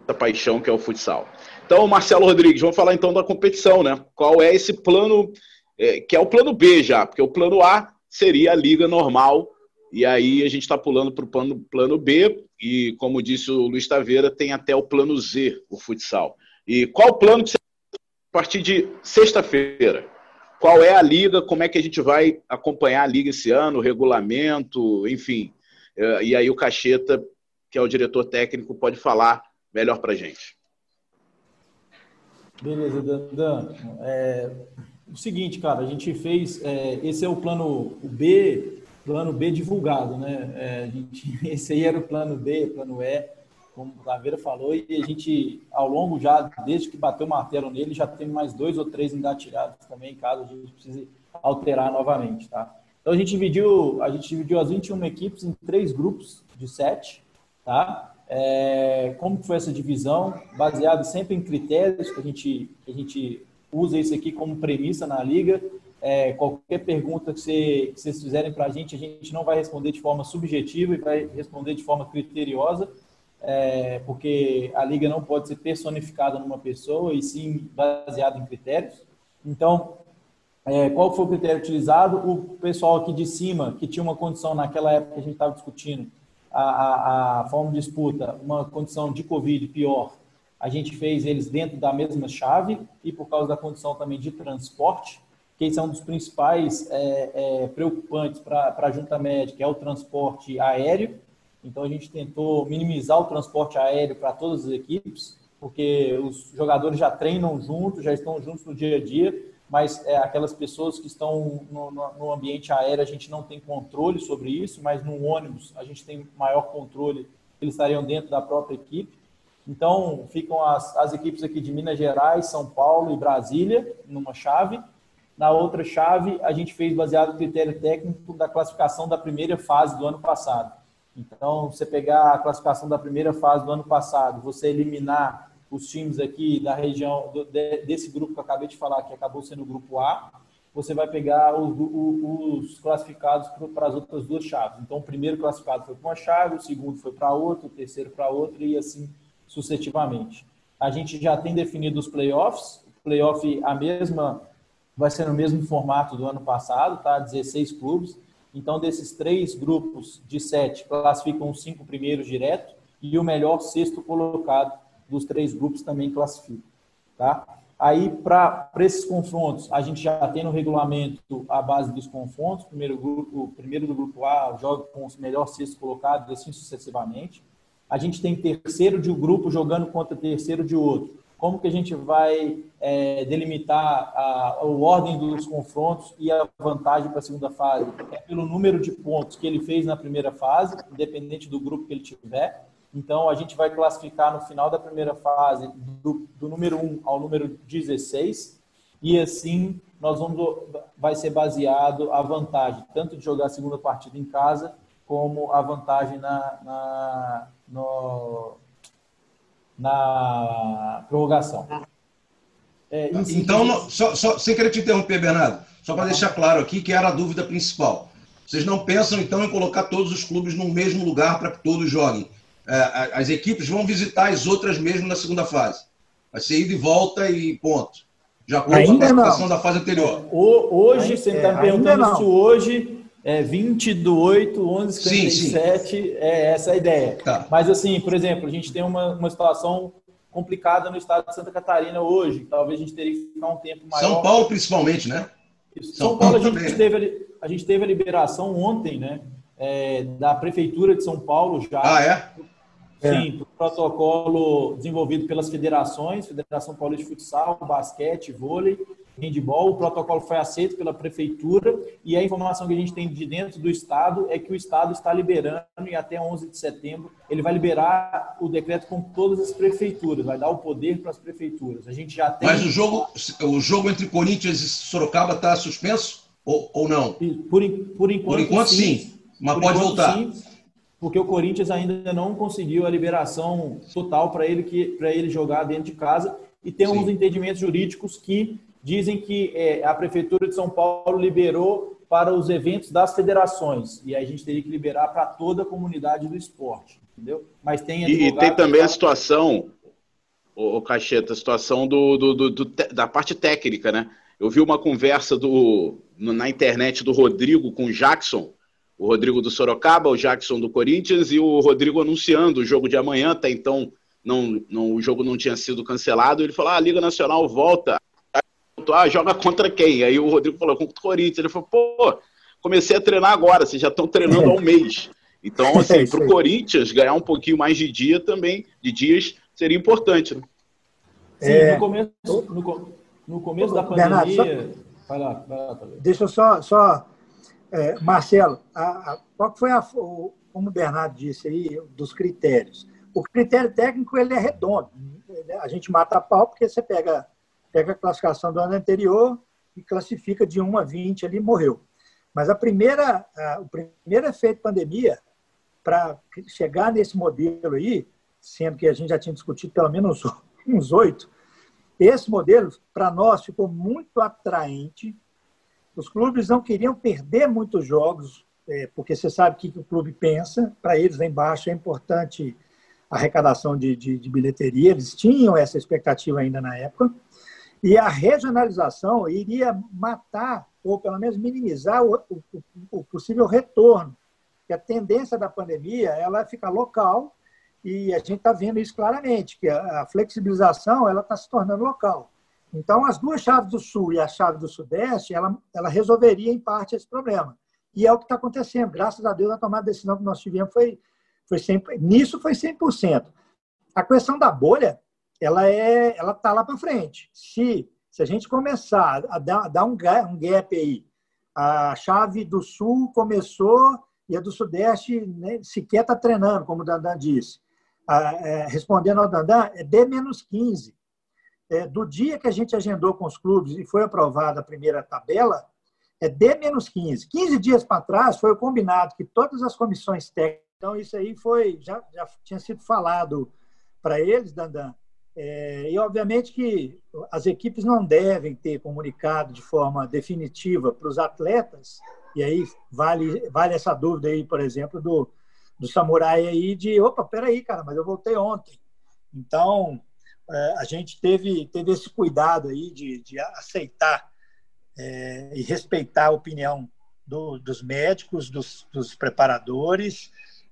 essa paixão que é o futsal. Então, Marcelo Rodrigues, vamos falar então da competição, né? Qual é esse plano, é, que é o plano B já, porque o plano A seria a liga normal, e aí a gente está pulando para o plano, plano B, e como disse o Luiz Taveira, tem até o plano Z, o futsal. E qual o plano que você a partir de sexta-feira? Qual é a liga? Como é que a gente vai acompanhar a liga esse ano, o regulamento, enfim. É, e aí o Cacheta, que é o diretor técnico, pode falar melhor para a gente. Beleza, Dan. É, o seguinte, cara, a gente fez. É, esse é o plano B, plano B divulgado, né? É, a gente, esse aí era o plano B, plano E, como o Taveira falou, e a gente, ao longo já, desde que bateu o martelo nele, já tem mais dois ou três engatilhados também, caso a gente precise alterar novamente, tá? Então a gente dividiu, a gente dividiu as 21 equipes em três grupos de sete, tá? É, como foi essa divisão, baseado sempre em critérios que a gente, a gente usa isso aqui como premissa na liga. É, qualquer pergunta que, que vocês fizerem para a gente, a gente não vai responder de forma subjetiva e vai responder de forma criteriosa, é, porque a liga não pode ser personificada numa pessoa e sim baseada em critérios. Então, é, qual foi o critério utilizado? O pessoal aqui de cima, que tinha uma condição naquela época que a gente estava discutindo, a, a, a forma de disputa, uma condição de Covid pior, a gente fez eles dentro da mesma chave e por causa da condição também de transporte, que são é um dos principais é, é, preocupantes para a junta médica, é o transporte aéreo. Então a gente tentou minimizar o transporte aéreo para todas as equipes, porque os jogadores já treinam juntos, já estão juntos no dia a dia, mas é, aquelas pessoas que estão no, no, ambiente aéreo, a gente não tem controle sobre isso, mas no ônibus a gente tem maior controle, eles estariam dentro da própria equipe. Então, ficam as, as equipes aqui de Minas Gerais, São Paulo e Brasília, numa chave. Na outra chave, a gente fez baseado no critério técnico da classificação da primeira fase do ano passado. Então, você pegar a classificação da primeira fase do ano passado, você eliminar os times aqui da região, desse grupo que eu acabei de falar, que acabou sendo o grupo A, você vai pegar os, os classificados para as outras duas chaves. Então, o primeiro classificado foi para uma chave, o segundo foi para outra, o terceiro para outra e assim sucessivamente. A gente já tem definido os playoffs, o playoff a mesma vai ser no mesmo formato do ano passado, tá? 16 clubes. Então, desses três grupos de sete, classificam os cinco primeiros direto e o melhor sexto colocado dos três grupos também classifica. Tá? Aí, para esses confrontos, a gente já tem no regulamento a base dos confrontos. Primeiro, grupo, primeiro do grupo A joga com os melhores sexto colocados, assim sucessivamente. A gente tem terceiro de um grupo jogando contra terceiro de outro. Como que a gente vai é, delimitar a, a ordem dos confrontos e a vantagem para a segunda fase? É pelo número de pontos que ele fez na primeira fase, independente do grupo que ele tiver. Então, a gente vai classificar no final da primeira fase do, do número 1 ao número 16 e assim nós vamos vai ser baseado a vantagem tanto de jogar a segunda partida em casa como a vantagem na, na, no, na prorrogação. É, então, só, só, sem querer te interromper, Bernardo, só para deixar claro aqui que era a dúvida principal. Vocês não pensam, então, em colocar todos os clubes no mesmo lugar para que todos joguem. É, as equipes vão visitar as outras mesmo na segda fase. Vai ser ida e volta e ponto. Já com a classificação da fase anterior. hoje, você está é, perguntando se hoje é 20 do 8, 11, 57, sim, sim. é essa a ideia. Tá. Mas assim, por exemplo, a gente tem uma, uma situação complicada no estado de Santa Catarina hoje. Talvez a gente teria que ficar um tempo maior. São Paulo, principalmente, né? São, São Paulo, Paulo a, gente teve, a gente teve a liberação ontem, né? É, da Prefeitura de São Paulo já. Ah, é? É. Sim, protocolo desenvolvido pelas federações, Federação Paulista de Futsal, Basquete, Vôlei, Handball. O protocolo foi aceito pela prefeitura e a informação que a gente tem de dentro do estado é que o estado está liberando e até 11 de setembro ele vai liberar o decreto com todas as prefeituras, vai dar o poder para as prefeituras. A gente já tem. Mas o jogo, o jogo entre Corinthians e Sorocaba está suspenso ou, ou não? Por, por enquanto, por enquanto sim, sim mas por pode voltar. Sim porque o Corinthians ainda não conseguiu a liberação total para ele, que, ele jogar dentro de casa. E tem Sim. uns entendimentos jurídicos que dizem que é, a Prefeitura de São Paulo liberou para os eventos das federações. E a gente teria que liberar para toda a comunidade do esporte. Entendeu? Mas tem E, e tem também a situação, o, Cacheta, a situação do, do, do, do, da parte técnica, né? Eu vi uma conversa do, na internet do Rodrigo com o Jackson, o Rodrigo do Sorocaba, o Jackson do Corinthians e o Rodrigo anunciando o jogo de amanhã, até então não, não, o jogo não tinha sido cancelado. Ele falou: ah, a Liga Nacional volta. Ah, joga contra quem? Aí o Rodrigo falou: contra o Corinthians. Ele falou: pô, comecei a treinar agora, vocês já estão treinando há um mês. Então, assim, é para o Corinthians ganhar um pouquinho mais de dia também, de dias, seria importante. Né? Sim, é... no começo, no, no começo da pandemia. Bernardo, só... vai lá, vai lá, Deixa eu só, só é, Marcelo, a, a, qual foi a, o, como o Bernardo disse aí, dos critérios? O critério técnico ele é redondo. A gente mata a pau porque você pega, pega a classificação do ano anterior e classifica de 1 a 20 ali morreu. Mas a primeira, a, o primeiro efeito pandemia, para chegar nesse modelo aí, sendo que a gente já tinha discutido pelo menos uns oito, esse modelo, para nós, ficou muito atraente os clubes não queriam perder muitos jogos, é, porque você sabe o que o clube pensa. Para eles, lá embaixo, é importante a arrecadação de, de, de bilheteria. Eles tinham essa expectativa ainda na época. E a regionalização iria matar, ou pelo menos minimizar, o, o, o possível retorno. Que a tendência da pandemia ela fica local e a gente está vendo isso claramente, que a, a flexibilização ela está se tornando local. Então, as duas chaves do Sul e a chave do Sudeste, ela, ela resolveria em parte esse problema. E é o que está acontecendo. Graças a Deus, a tomada de decisão que nós tivemos foi, foi 100%, nisso foi 100%. A questão da bolha, ela é, ela está lá para frente. Se, se a gente começar a dar, dar um, gap, um gap aí, a chave do Sul começou e a do Sudeste né, sequer está treinando, como o Dandan disse. Ah, é, respondendo ao Dandan, é D-15 é, do dia que a gente agendou com os clubes e foi aprovada a primeira tabela, é D-15. 15 dias para trás foi combinado que todas as comissões técnicas, então isso aí foi já, já tinha sido falado para eles, Dandan, é, e obviamente que as equipes não devem ter comunicado de forma definitiva para os atletas, e aí vale, vale essa dúvida aí, por exemplo, do, do Samurai aí de, opa, peraí, cara, mas eu voltei ontem. Então, a gente teve, teve esse cuidado aí de, de aceitar é, e respeitar a opinião do, dos médicos, dos, dos preparadores,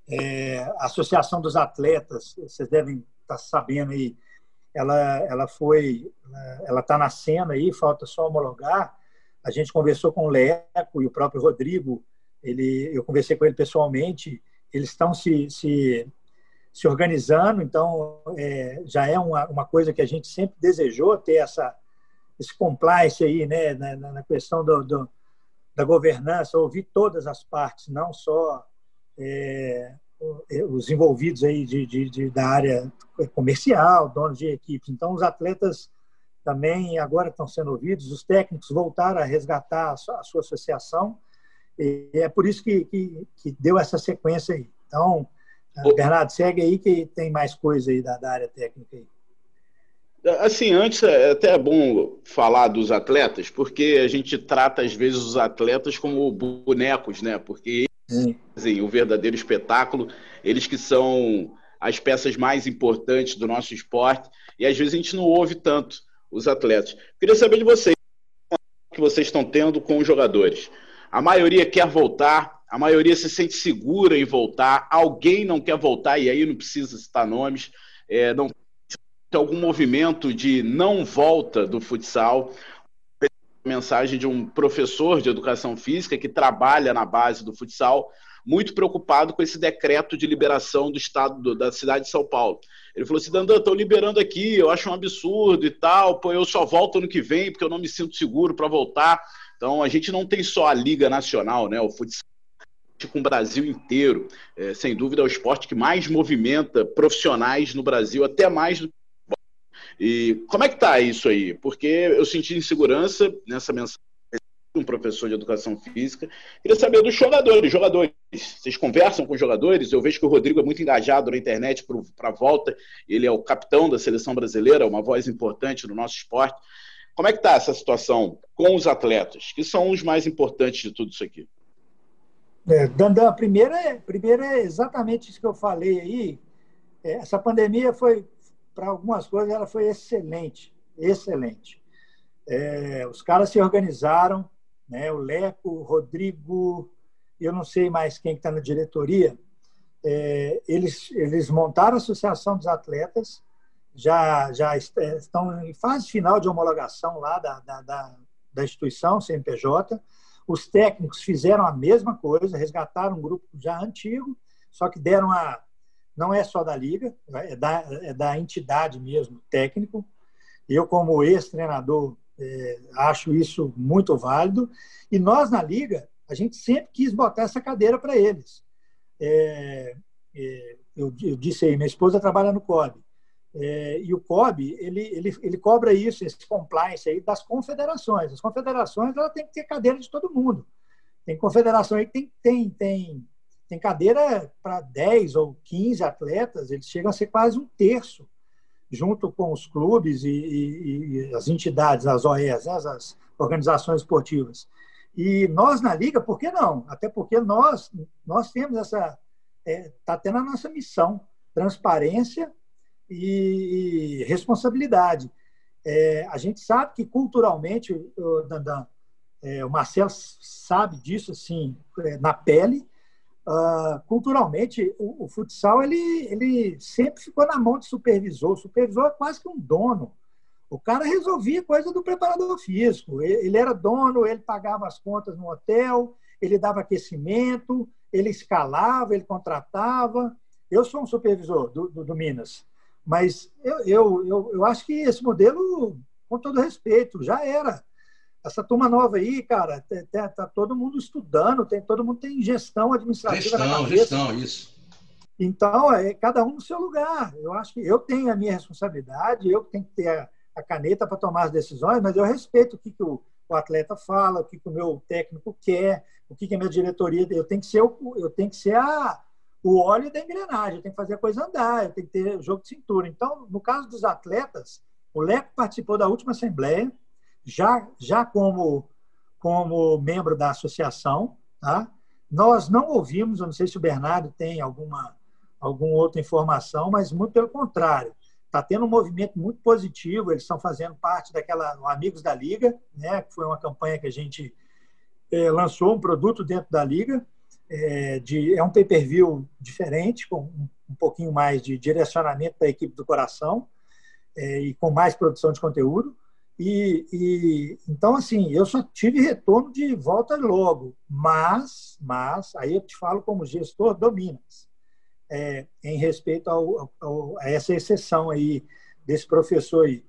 é, a Associação dos Atletas, vocês devem estar sabendo aí, ela, ela foi, ela está na cena aí, falta só homologar. A gente conversou com o Leco e o próprio Rodrigo, ele, eu conversei com ele pessoalmente, eles estão se, se se organizando, então é, já é uma, uma coisa que a gente sempre desejou ter essa esse compliance aí, né, na, na questão do, do, da governança, ouvir todas as partes, não só é, os envolvidos aí de, de, de, da área comercial, donos de equipes. Então, os atletas também agora estão sendo ouvidos, os técnicos voltaram a resgatar a sua, a sua associação, e é por isso que, que, que deu essa sequência aí. Então, Bernardo, segue aí que tem mais coisa aí da, da área técnica aí. Assim, antes é até bom falar dos atletas, porque a gente trata às vezes os atletas como bonecos, né? Porque eles fazem o verdadeiro espetáculo, eles que são as peças mais importantes do nosso esporte, e às vezes a gente não ouve tanto os atletas. Queria saber de vocês, que vocês estão tendo com os jogadores. A maioria quer voltar, a maioria se sente segura em voltar, alguém não quer voltar, e aí não precisa citar nomes, é, não tem algum movimento de não volta do futsal. Mensagem de um professor de educação física que trabalha na base do futsal, muito preocupado com esse decreto de liberação do estado do, da cidade de São Paulo. Ele falou assim: Dandan, estão liberando aqui, eu acho um absurdo e tal, pô, eu só volto ano que vem porque eu não me sinto seguro para voltar. Então a gente não tem só a Liga Nacional, né? O futsal com o Brasil inteiro. É, sem dúvida, é o esporte que mais movimenta profissionais no Brasil, até mais do que e como é que tá isso aí? Porque eu senti insegurança nessa mensagem de um professor de educação física. Queria saber dos jogadores. Jogadores, vocês conversam com os jogadores? Eu vejo que o Rodrigo é muito engajado na internet para a volta. Ele é o capitão da seleção brasileira, uma voz importante no nosso esporte. Como é que está essa situação com os atletas, que são os mais importantes de tudo isso aqui? É, Dandan, primeiro é, primeiro é exatamente isso que eu falei aí. É, essa pandemia foi, para algumas coisas, ela foi excelente, excelente. É, os caras se organizaram, né? o Leco, o Rodrigo, eu não sei mais quem está na diretoria, é, eles, eles montaram a Associação dos Atletas, já, já é, estão em fase final de homologação lá da, da, da, da instituição, CNPJ, os técnicos fizeram a mesma coisa, resgataram um grupo já antigo, só que deram a. Não é só da liga, é da, é da entidade mesmo, técnico. Eu, como ex-treinador, é, acho isso muito válido. E nós, na liga, a gente sempre quis botar essa cadeira para eles. É, é, eu, eu, disse aí, minha esposa trabalha no COB. É, e o COB, ele, ele, ele cobra isso, esse compliance aí das confederações. As confederações ela tem que ter cadeira de todo mundo. Tem confederação aí que tem, tem, tem, tem cadeira para 10 ou 15 atletas, eles chegam a ser quase um terço, junto com os clubes e, e, e as entidades, as OEs, né, as organizações esportivas. E nós na Liga, por que não? Até porque nós, nós temos essa. Está é, tá tendo a nossa missão: transparência e, e responsabilidade. É, a gente sabe que culturalmente, o, Dandan, é, o Marcelo sabe disso assim, é, na pele. Uh, culturalmente, o, o, futsal ele, ele sempre ficou na mão de supervisor. O supervisor é quase que um dono. O cara resolvia coisa do preparador físico. Ele era dono, ele pagava as contas no hotel, ele dava aquecimento, ele escalava, ele contratava. Eu sou um supervisor do, do, do Minas. Mas eu, eu, eu, eu acho que esse modelo, com todo respeito, já era. Essa turma nova aí, cara, tá, tá todo mundo estudando, tem, todo mundo tem gestão administrativa gestão. Gestão, isso. Então, é cada um no seu lugar. Eu acho que eu tenho a minha responsabilidade, eu tenho que ter a, a caneta para tomar as decisões, mas eu respeito o que, que o, o, atleta fala, o que, que o meu técnico quer, o que, que a minha diretoria. Eu tenho que ser, eu tenho que ser a, o óleo da engrenagem, tem que fazer a coisa andar, tem que ter jogo de cintura. Então, no caso dos atletas, o Leco participou da última assembleia, já, já como, como membro da associação. Tá? Nós não ouvimos, eu não sei se o Bernardo tem alguma, alguma outra informação, mas muito pelo contrário. Está tendo um movimento muito positivo, eles estão fazendo parte daquela Amigos da Liga, né, que foi uma campanha que a gente é, lançou um produto dentro da Liga, é, de, é um pay-per-view diferente, com um, pouquinho mais de direcionamento da equipe do coração é, e com mais produção de conteúdo. E, e, então assim eu só tive retorno de volta logo mas mas aí eu te falo como gestor do Minas é, em respeito ao, ao, a essa exceção aí desse professor aí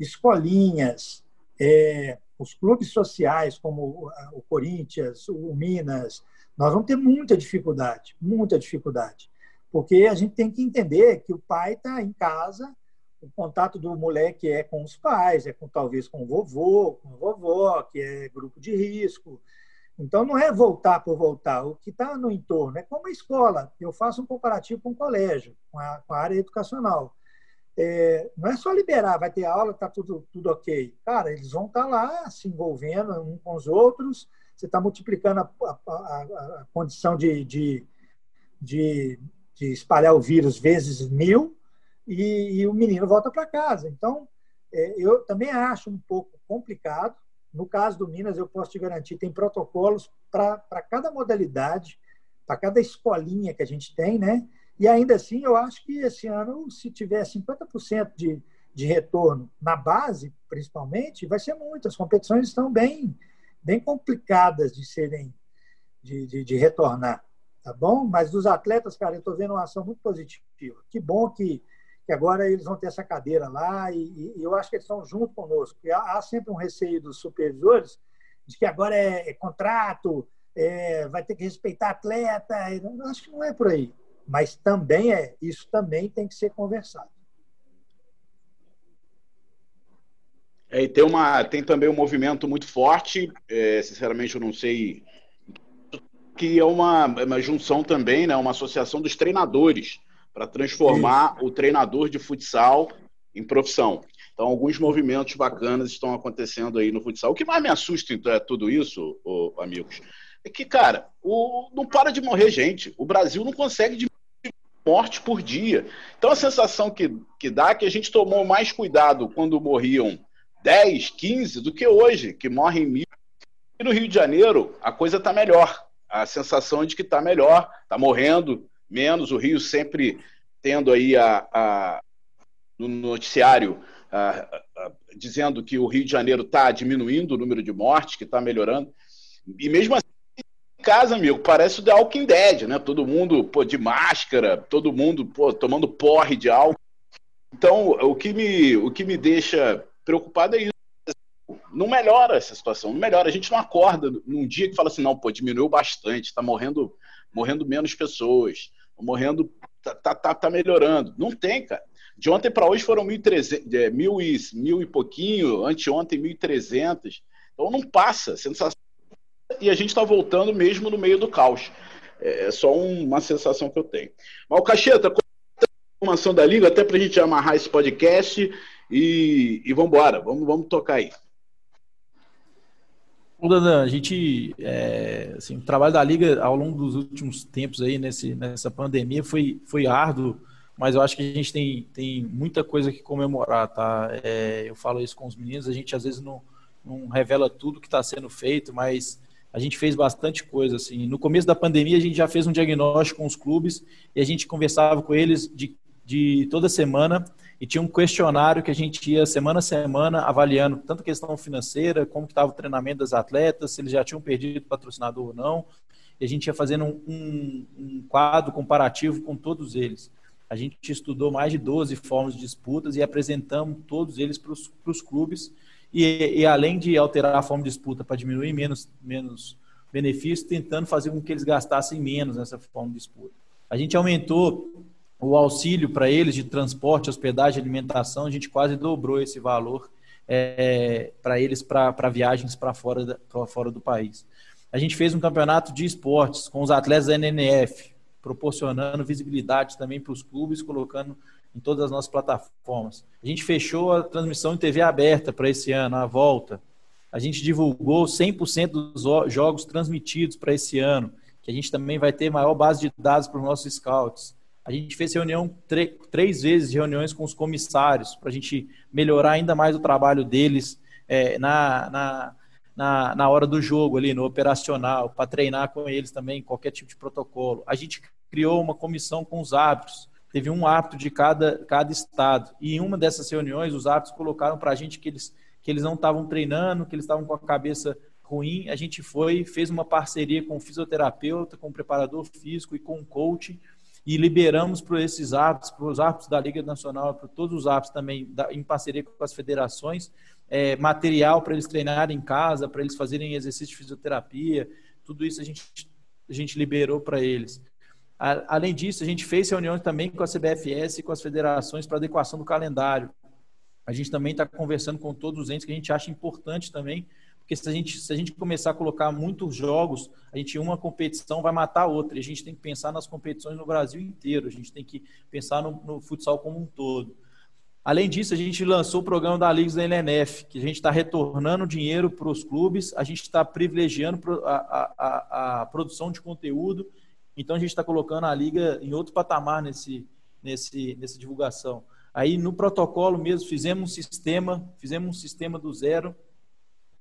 escolinhas é, os clubes sociais como o Corinthians o Minas nós vamos ter muita dificuldade, muita dificuldade. Porque a gente tem que entender que o pai está em casa, o contato do moleque é com os pais, é com talvez com o vovô, com a vovó, que é grupo de risco. Então, não é voltar por voltar. O que está no entorno é como a escola. Eu faço um comparativo com o colégio, com a, com a área educacional. É, não é só liberar, vai ter aula, está tudo, tudo ok. Cara, eles vão estar tá lá se envolvendo um com os outros, você está multiplicando a, a, a, condição de, de, de, de, espalhar o vírus vezes mil e, e o menino volta para casa. Então, é, eu também acho um pouco complicado. No caso do Minas, eu posso te garantir, tem protocolos para cada modalidade, para cada escolinha que a gente tem, né? E ainda assim, eu acho que esse ano, se tiver 50% de, de retorno na base, principalmente, vai ser muito. As competições estão bem, bem complicadas de serem, de, de, de retornar, tá bom? Mas dos atletas, cara, eu estou vendo uma ação muito positiva. Que bom que, que agora eles vão ter essa cadeira lá e, e eu acho que eles estão junto conosco. Há, há, sempre um receio dos supervisores de que agora é, é contrato, é, vai ter que respeitar atleta. Eu acho que não é por aí. Mas também é, isso também tem que ser conversado. É, e tem, uma, tem também um movimento muito forte, é, sinceramente eu não sei, que é uma, uma junção também, né, uma associação dos treinadores, para transformar Isso. o treinador de futsal em profissão. Então, alguns movimentos bacanas estão acontecendo aí no futsal. O que mais me assusta em então, é tudo isso, oh, amigos, é que, cara, o, não para de morrer gente. O Brasil não consegue diminuir morte por dia. Então, a sensação que, que dá é que a gente tomou mais cuidado quando morriam 10, 15 do que hoje, que morrem mil. E no Rio de Janeiro, a coisa está melhor. A sensação é de que está melhor, está morrendo menos. O Rio sempre tendo aí a, a no noticiário a, a, dizendo que o Rio de Janeiro está diminuindo o número de mortes, que está melhorando. E mesmo assim, em casa, amigo, parece o The Walking Dead, né? Todo mundo pô, de máscara, todo mundo pô, tomando porre de álcool. Então, o que me, o que me deixa preocupado é isso. Não melhora essa situação, não melhora. A gente não acorda num dia que fala assim, não, pô, diminuiu bastante, está morrendo, morrendo menos pessoas, morrendo, tá, tá, tá, tá melhorando. Não tem, cara. De ontem para hoje foram 1.300, é, mil, e, mil e pouquinho, anteontem 1.300. Então não passa, sensação. E a gente está voltando mesmo no meio do caos. É, é só um, uma sensação que eu tenho. Mas o Cacheta, a informação da Liga, até para a gente amarrar esse podcast e, e vamos embora, vamos, vamos tocar aí. Dandan, a gente, é, assim, o trabalho da Liga ao longo dos últimos tempos aí, nesse, nessa pandemia, foi, foi árduo, mas eu acho que a gente tem, tem muita coisa que comemorar, tá? É, eu falo isso com os meninos, a gente às vezes não, não revela tudo que está sendo feito, mas a gente fez bastante coisa, assim. No começo da pandemia, a gente já fez um diagnóstico com os clubes e a gente conversava com eles de, de toda semana e tinha um questionário que a gente ia semana a semana avaliando tanto a questão financeira, como estava o treinamento das atletas, se eles já tinham perdido patrocinador ou não. E a gente ia fazendo um, um, um quadro comparativo com todos eles. A gente estudou mais de 12 formas de disputas e apresentamos todos eles para os clubes. E, e, além de alterar a forma de disputa para diminuir menos, menos benefícios, tentando fazer com que eles gastassem menos nessa forma de disputa. A gente aumentou o auxílio para eles de transporte, hospedagem, alimentação, a gente quase dobrou esse valor é, para eles para viagens para fora, fora do país. A gente fez um campeonato de esportes com os atletas da NNF, proporcionando visibilidade também para os clubes, colocando em todas as nossas plataformas. A gente fechou a transmissão em TV aberta para esse ano, a volta. A gente divulgou 100% dos jogos transmitidos para esse ano, que a gente também vai ter maior base de dados para os nossos scouts. A gente fez reunião três vezes reuniões com os comissários para a gente melhorar ainda mais o trabalho deles é, na, na, na, na hora do jogo ali, no operacional, para treinar com eles também qualquer tipo de protocolo. A gente criou uma comissão com os árbitros, teve um árbitro de cada, cada estado. E em uma dessas reuniões, os árbitros colocaram para a gente que eles, que eles não estavam treinando, que eles estavam com a cabeça ruim. A gente foi, fez uma parceria com o fisioterapeuta, com o preparador físico e com o coach e liberamos para esses árbitros, para os árbitros da Liga Nacional, para todos os árbitros também, em parceria com as federações, é, material para eles treinarem em casa, para eles fazerem exercício de fisioterapia, tudo isso a gente, a gente liberou para eles. A, além disso, a gente fez reuniões também com a CBFS e com as federações para adequação do calendário. A gente também está conversando com todos os entes que a gente acha importante também porque se a gente, se a gente começar a colocar muitos jogos, a gente uma competição vai matar a outra. E a gente tem que pensar nas competições no Brasil inteiro. A gente tem que pensar no, no futsal como um todo. Além disso, a gente lançou o programa da Liga da LNF, que a gente está retornando dinheiro para os clubes, a gente está privilegiando a, a, a, a, produção de conteúdo, então a gente está colocando a Liga em outro patamar nesse, nesse, nessa divulgação. Aí no protocolo mesmo, fizemos um sistema, fizemos um sistema do zero,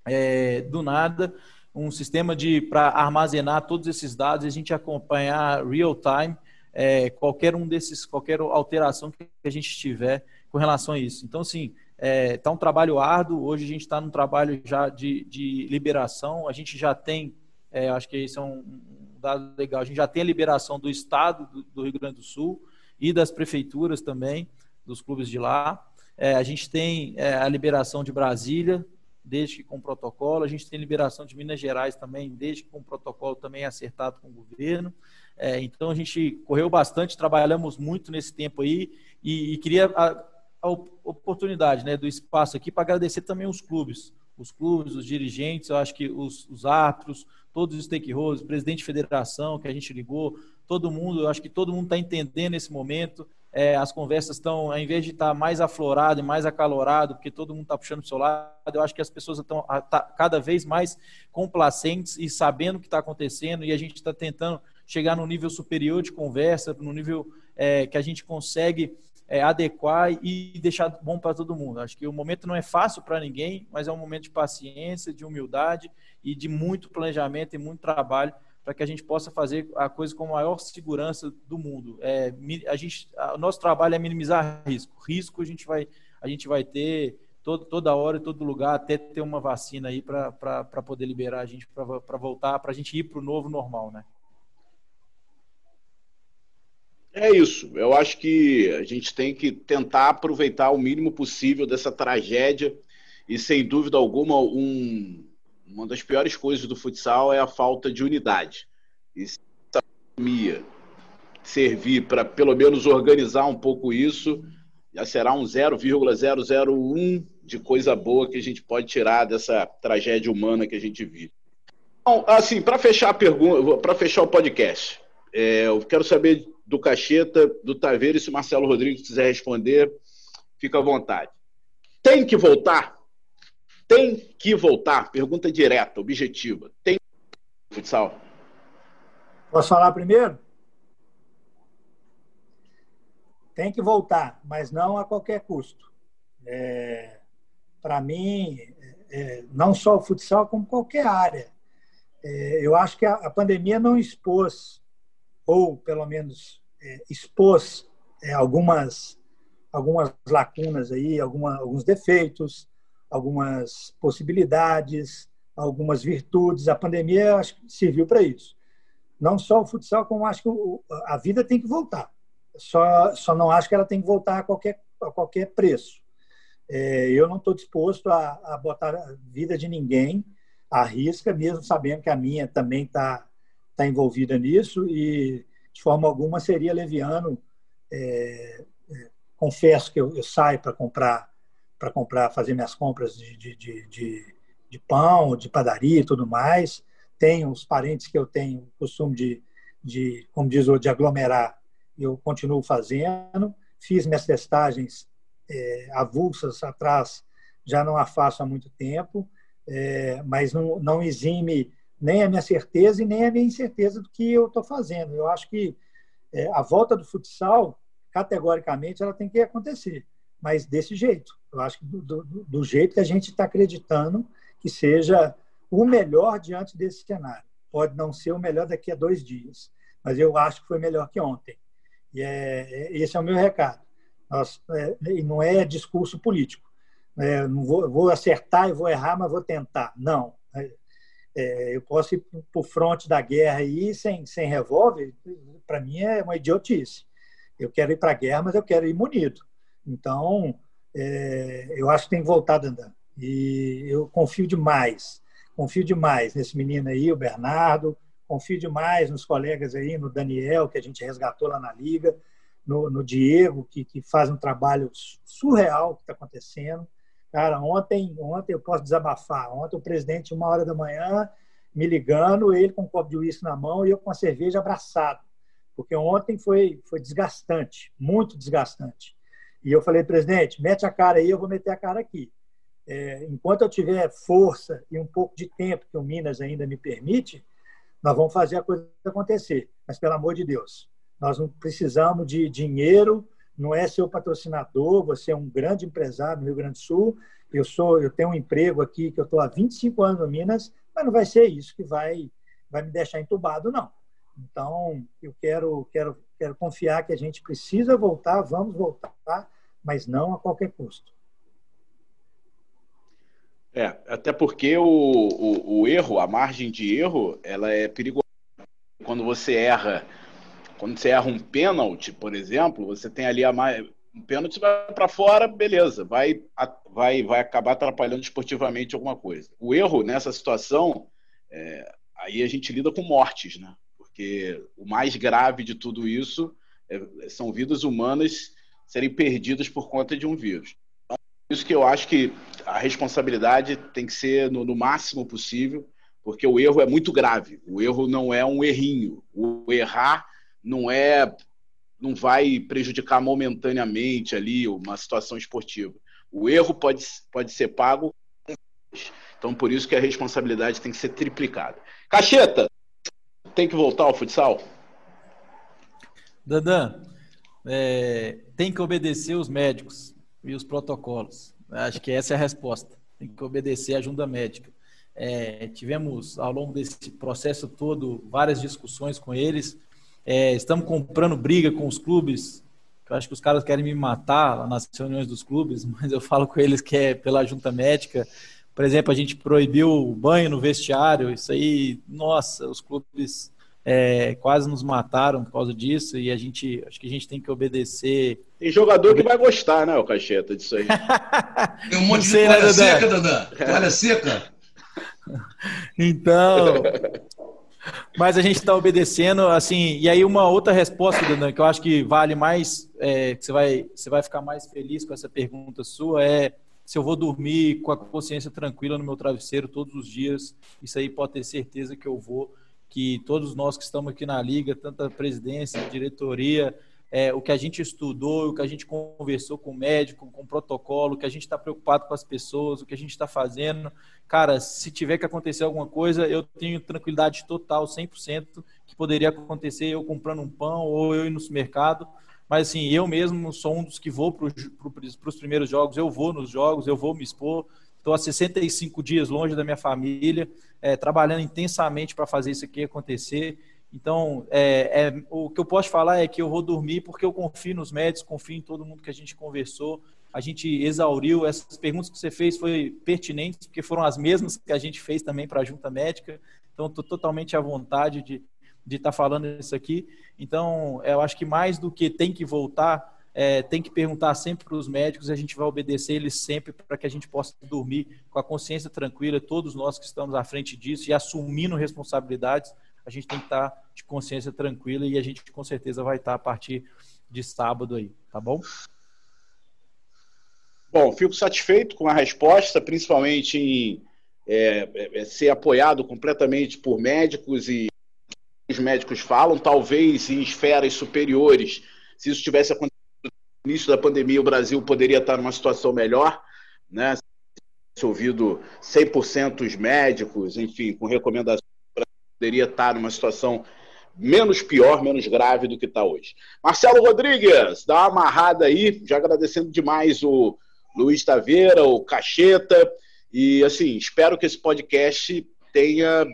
é, do nada um sistema de para armazenar todos esses dados e a gente acompanhar real time é, qualquer um desses qualquer alteração que a gente tiver com relação a isso. Então, assim, está é, tá um trabalho árduo. Hoje a gente está num trabalho já de, de liberação. A gente já tem, é, acho que isso é um, dado legal. A gente já tem a liberação do Estado do, do Rio Grande do Sul e das prefeituras também, dos clubes de lá. É, a gente tem é, a liberação de Brasília, desde que com protocolo. A gente tem liberação de Minas Gerais também, desde que com protocolo também acertado com o governo. É, então a gente correu bastante, trabalhamos muito nesse tempo aí e, e queria a, a, oportunidade né, do espaço aqui para agradecer também os clubes, os clubes, os dirigentes, eu acho que os, os árbitros, todos os stakeholders, presidente de federação que a gente ligou, todo mundo, eu acho que todo mundo está entendendo esse momento é, as conversas estão, ao invés de estar tá mais aflorado e mais acalorado, porque todo mundo está puxando para o seu lado, eu acho que as pessoas estão tá cada vez mais complacentes e sabendo o que está acontecendo, e a gente está tentando chegar no nível superior de conversa, no nível é, que a gente consegue é, adequar e deixar bom para todo mundo. Acho que o momento não é fácil para ninguém, mas é um momento de paciência, de humildade e de muito planejamento e muito trabalho para que a gente possa fazer a coisa com a maior segurança do mundo. É, a gente, a, o nosso trabalho é minimizar risco. Risco a gente vai, a gente vai ter todo, toda hora e todo lugar até ter uma vacina aí para poder liberar a gente para voltar, para a gente ir para o novo normal, né? É isso. Eu acho que a gente tem que tentar aproveitar o mínimo possível dessa tragédia e, sem dúvida alguma, um, uma das piores coisas do futsal é a falta de unidade. E se a pandemia servir para pelo menos organizar um pouco isso, já será um 0,001 de coisa boa que a gente pode tirar dessa tragédia humana que a gente vive. Então, assim, para fechar a pergunta, para fechar o podcast, é, eu quero saber do Cacheta, do Taveira, e se o Marcelo Rodrigues quiser responder, fica à vontade. Tem que voltar tem que voltar? Pergunta direta, objetiva. Tem futsal? Posso falar primeiro? Tem que voltar, mas não a qualquer custo. É, Para mim, é, não só o futsal, como qualquer área. É, eu acho que a, a, pandemia não expôs, ou pelo menos é, expôs é, algumas, algumas lacunas aí, alguma, alguns defeitos, algumas possibilidades, algumas virtudes. A pandemia acho que serviu para isso. Não só o futsal, como acho que a vida tem que voltar. Só, só não acho que ela tem que voltar a qualquer, a qualquer preço. É, eu não estou disposto a, a botar a vida de ninguém à risca, mesmo sabendo que a minha também está tá envolvida nisso e, de forma alguma, seria leviano. É, é, confesso que eu, eu saio para comprar para comprar, fazer minhas compras de, de, de, de, de pão, de padaria e tudo mais. Tenho os parentes que eu tenho costume de, de como diz o de aglomerar, eu continuo fazendo. Fiz minhas testagens é, avulsas atrás, já não a faço há muito tempo, é, mas não, não exime nem a minha certeza e nem a minha incerteza do que eu estou fazendo. Eu acho que é, a volta do futsal, categoricamente, ela tem que acontecer mas desse jeito. Eu acho que do, do, do jeito que a gente está acreditando que seja o melhor diante desse cenário. Pode não ser o melhor daqui a dois dias, mas eu acho que foi melhor que ontem. E é, é esse é o meu recado. Nós, é, não é discurso político. É, não vou, vou, acertar e vou errar, mas vou tentar. Não. É, é eu posso ir para o fronte da guerra aí sem, sem revólver, para mim é uma idiotice. Eu quero ir para a guerra, mas eu quero ir munido. Então, é, eu acho que tem que voltar, Dandan. E eu confio demais, confio demais nesse menino aí, o Bernardo, confio demais nos colegas aí, no Daniel, que a gente resgatou lá na Liga, no, no Diego, que, que faz um trabalho surreal que está acontecendo. Cara, ontem, ontem eu posso desabafar. Ontem o presidente, uma hora da manhã, me ligando, ele com um copo de uísque na mão e eu com a cerveja abraçado. Porque ontem foi, foi desgastante, muito desgastante. E eu falei, presidente, mete a cara aí, eu vou meter a cara aqui. É, enquanto eu tiver força e um pouco de tempo que o Minas ainda me permite, nós vamos fazer a coisa acontecer. Mas, pelo amor de Deus, nós não precisamos de dinheiro, não é seu patrocinador, você é um grande empresário no Rio Grande do Sul, eu sou, eu tenho um emprego aqui que eu estou há 25 anos no Minas, mas não vai ser isso que vai, vai me deixar entubado, não. Então, eu quero, quero, quero confiar que a gente precisa voltar, vamos voltar, mas não a qualquer custo. É, até porque o, o, o erro, a margem de erro, ela é perigosa. Quando você erra, quando você erra um pênalti, por exemplo, você tem ali a mais, um pênalti vai para fora, beleza, vai, vai, vai acabar atrapalhando esportivamente alguma coisa. O erro nessa situação, é, aí a gente lida com mortes, né? Porque o mais grave de tudo isso é, são vidas humanas serem perdidas por conta de um vírus. Então, por isso que eu acho que a responsabilidade tem que ser no, no máximo possível, porque o erro é muito grave. O erro não é um errinho. O errar não é não vai prejudicar momentaneamente ali uma situação esportiva. O erro pode, pode ser pago. Então, por isso que a responsabilidade tem que ser triplicada. Cacheta, tem que voltar ao futsal? Dandan, é, tem que obedecer os médicos e os protocolos. Acho que essa é a resposta. Tem que obedecer a junta médica. É, tivemos, ao longo desse processo todo, várias discussões com eles. É, estamos comprando briga com os clubes. Eu acho que os caras querem me matar nas reuniões dos clubes, mas eu falo com eles que é pela junta médica. Por exemplo, a gente proibiu o banho no vestiário, isso aí, nossa, os clubes é, quase nos mataram por causa disso e a gente, acho que a gente tem que obedecer. Tem jogador que vai gostar, né, o Cacheta, disso aí. tem um monte de toalha né, seca, Dandan. Toalha seca. Então, mas a gente está obedecendo, assim, e aí uma outra resposta, Dandan, que eu acho que vale mais, é, que você vai, você vai ficar mais feliz com essa pergunta sua, é se eu vou dormir com a consciência tranquila no meu travesseiro todos os dias, isso aí pode ter certeza que eu vou, que todos nós que estamos aqui na liga, tanto a presidência, diretoria, é, o que a gente estudou, o que a gente conversou com o médico, com o protocolo, o que a gente está preocupado com as pessoas, o que a gente está fazendo. Cara, se tiver que acontecer alguma coisa, eu tenho tranquilidade total, 100%, que poderia acontecer eu comprando um pão ou eu ir no supermercado. Mas, assim, eu mesmo sou um dos que vou para os primeiros jogos, eu vou nos jogos, eu vou me expor. Estou há 65 dias longe da minha família, é, trabalhando intensamente para fazer isso aqui acontecer. Então, é, é, o que eu posso falar é que eu vou dormir porque eu confio nos médicos, confio em todo mundo que a gente conversou. A gente exauriu. Essas perguntas que você fez foi pertinentes, porque foram as mesmas que a gente fez também para a junta médica. Então, estou totalmente à vontade de de estar tá falando isso aqui. Então, eu acho que mais do que tem que voltar, é, tem que perguntar sempre para os médicos e a gente vai obedecer eles sempre para que a gente possa dormir com a consciência tranquila. Todos nós que estamos à frente disso e assumindo responsabilidades, a gente tem que estar de consciência tranquila e a gente com certeza vai estar a partir de sábado aí, tá bom? Bom, fico satisfeito com a resposta, principalmente em é, é, é ser apoiado completamente por médicos e os médicos falam, talvez em esferas superiores, se isso tivesse acontecido no início da pandemia, o Brasil poderia estar numa situação melhor, né? Se ouvido 100% os médicos, enfim, com recomendações poderia estar numa situação menos pior, menos grave do que está hoje. Marcelo Rodrigues, dá uma amarrada aí, já agradecendo demais o Luiz Taveira, o Cacheta, e assim, espero que esse podcast tenha